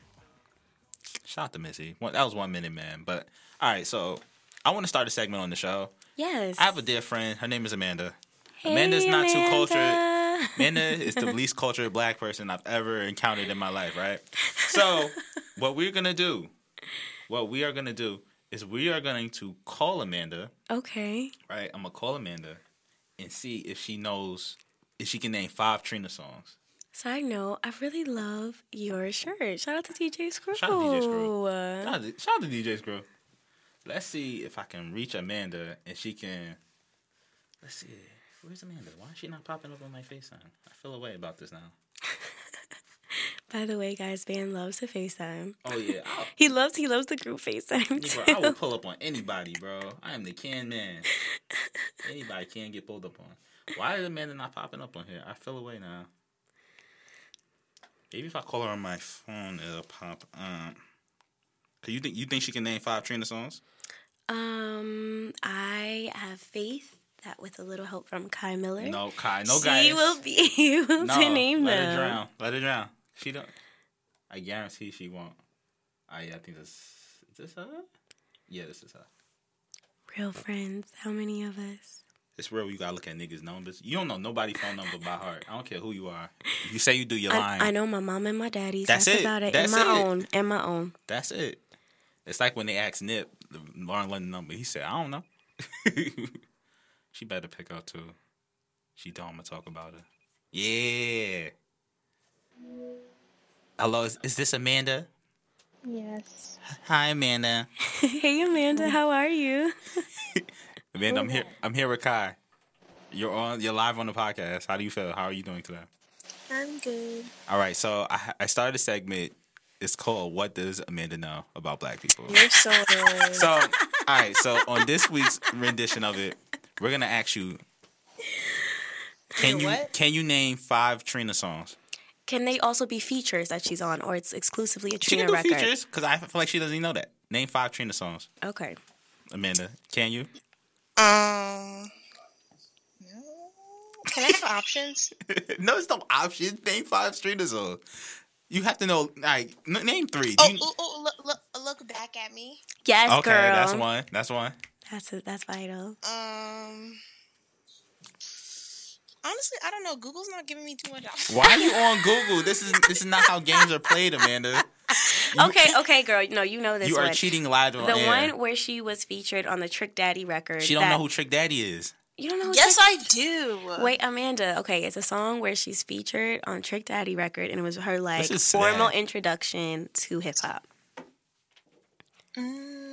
Shout out to Missy. One, that was one minute, man. But all right, so I want to start a segment on the show. Yes. I have a dear friend. Her name is Amanda. Hey, Amanda's not too cultured. Amanda. Amanda is the least cultured black person I've ever encountered in my life, right? So, what we're gonna do, what we are gonna do, is we are going to call Amanda, Okay. right? I'm gonna call Amanda and see if she knows if she can name five Trina songs. Side note, I really love your shirt. Shout out to DJ Screw. Shout out to DJ Screw. Shout out to, shout out to DJ Screw. Let's see if I can reach Amanda and she can. Let's see. Where's Amanda? Why is she not popping up on my FaceTime? I feel a way about this now. [laughs] By the way, guys, Van loves to FaceTime. Oh yeah, [laughs] I'll, He loves he loves the group FaceTime Yeah, bro, I will pull up on anybody, bro. I am the can man. [laughs] Anybody can get pulled up on. Why is Amanda not popping up on here? I feel away now. Maybe if I call her on my phone, it'll pop up. Cause you think you think she can name five Trina songs? Um, I have faith that with a little help from Kai Miller. No, Kai, no she guys. will be [laughs] able no, to name let them. Let her drown. Let her drown. She don't. I guarantee she won't. I, I think this is this her. Yeah, this is her. Real friends. How many of us? It's real. You gotta look at niggas' numbers. You don't know nobody's phone number by heart. I don't care who you are. If you say you do, you're lying. I, I know my mom and my daddy's. That's That's, it. about it. That's and my it. own. And my own. That's it. It's like when they asked Nip, the Lauren London number. He said, "I don't know." [laughs] she better pick up too. She don't. I'ma talk about it. Yeah. Hello, is, is this Amanda? Yes. Hi, Amanda. [laughs] hey Amanda, how are you? [laughs] Amanda, I'm here. I'm here with Kai. You're on. You're live on the podcast. How do you feel? How are you doing today? I'm good. All right. So I, I started a segment. It's called "What Does Amanda Know About Black People?" You're so annoying. [laughs] So, all right. So on this week's rendition of it, we're gonna ask you: [laughs] Can you What? can you name five Trina songs? Can they also be features that she's on, or it's exclusively a She Trina can do record? features because I feel like she doesn't even know that. Name five Trina songs. Okay. Amanda, can you? Um. Can I have [laughs] options? no, it's no options. Name five Trina songs. You have to know. Like, name three. Oh, you- ooh, ooh, look, look, look back at me. Yes, okay, girl. that's one. That's one. That's that's vital. Um. Honestly, I don't know. Google's not giving me too much options. Why are you [laughs] on Google? This is this is not how games are played, Amanda. Okay, okay, girl. No, you know this You are one. cheating live on the air. one where she was featured on the Trick Daddy record. She don't that- know who Trick Daddy is. You don't know who Yes, Trick I do. Wait, Amanda. Okay, it's a song where she's featured on Trick Daddy record, and it was her like This formal sad. introduction to hip hop. Mm.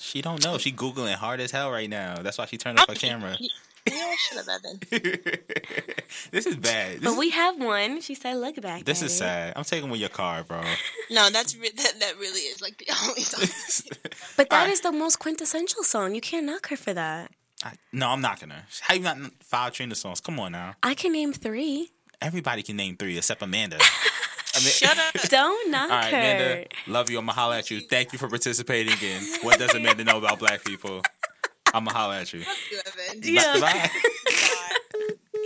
She don't know. She googling hard as hell right now. That's why she turned off her camera. You know what? Shut up, Evan. [laughs] this is bad. This, But we have one. She said, "Look back." this is it. sad. I'm taking with your car, bro. [laughs] No, that's re- that. That really is like the [laughs] only song. But that Alright. is the most quintessential song. You can't knock her for that. I, no, I'm knocking her. How you not five Trina songs? Come on now. I can name three. Everybody can name three except Amanda. I mean, Shut up. [laughs] Don't knock All right, her. Amanda. Love you. I'ma holler at you. Thank you for participating in What Does Amanda Know About Black People? I'ma holler at you. Evan. Yeah. Bye. God.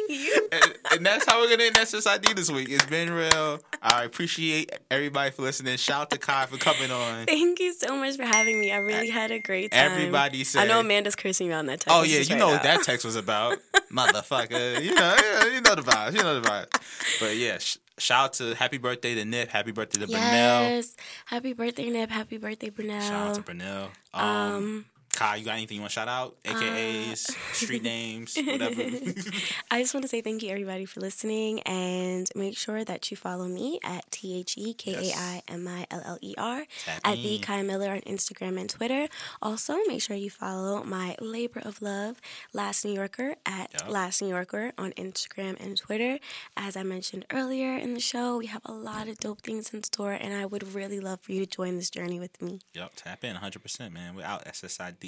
[laughs] and, and that's how we're gonna end SSID this week. It's been real. I appreciate everybody for listening. Shout out to Kai for coming on. Thank you so much for having me. I really had a great time. Everybody I know Amanda's cursing me on that text. Oh yeah, message you right know now. what that text was about, [laughs] motherfucker. You know, you know the vibes. You know the vibes. But yeah, sh- shout out to Happy Birthday to Nip. Happy Birthday to Brunel. Yes. Happy birthday, Nip. Happy birthday, Brunel. Shout out to Brunel. Um, Um, Kai, you got anything you want to shout out? Uh, AKAs, street [laughs] names, whatever. [laughs] I just want to say thank you, everybody, for listening, and make sure that you follow me at T H E K A I M I L L E R at the. Kai Miller on Instagram and Twitter. Also, make sure you follow my labor of love, Last New Yorker, at Yup. Last New Yorker on Instagram and Twitter. As I mentioned earlier in the show, we have a lot of dope things in store, and I would really love for you to join this journey with me. yep, tap in 100%, man. We're SSID.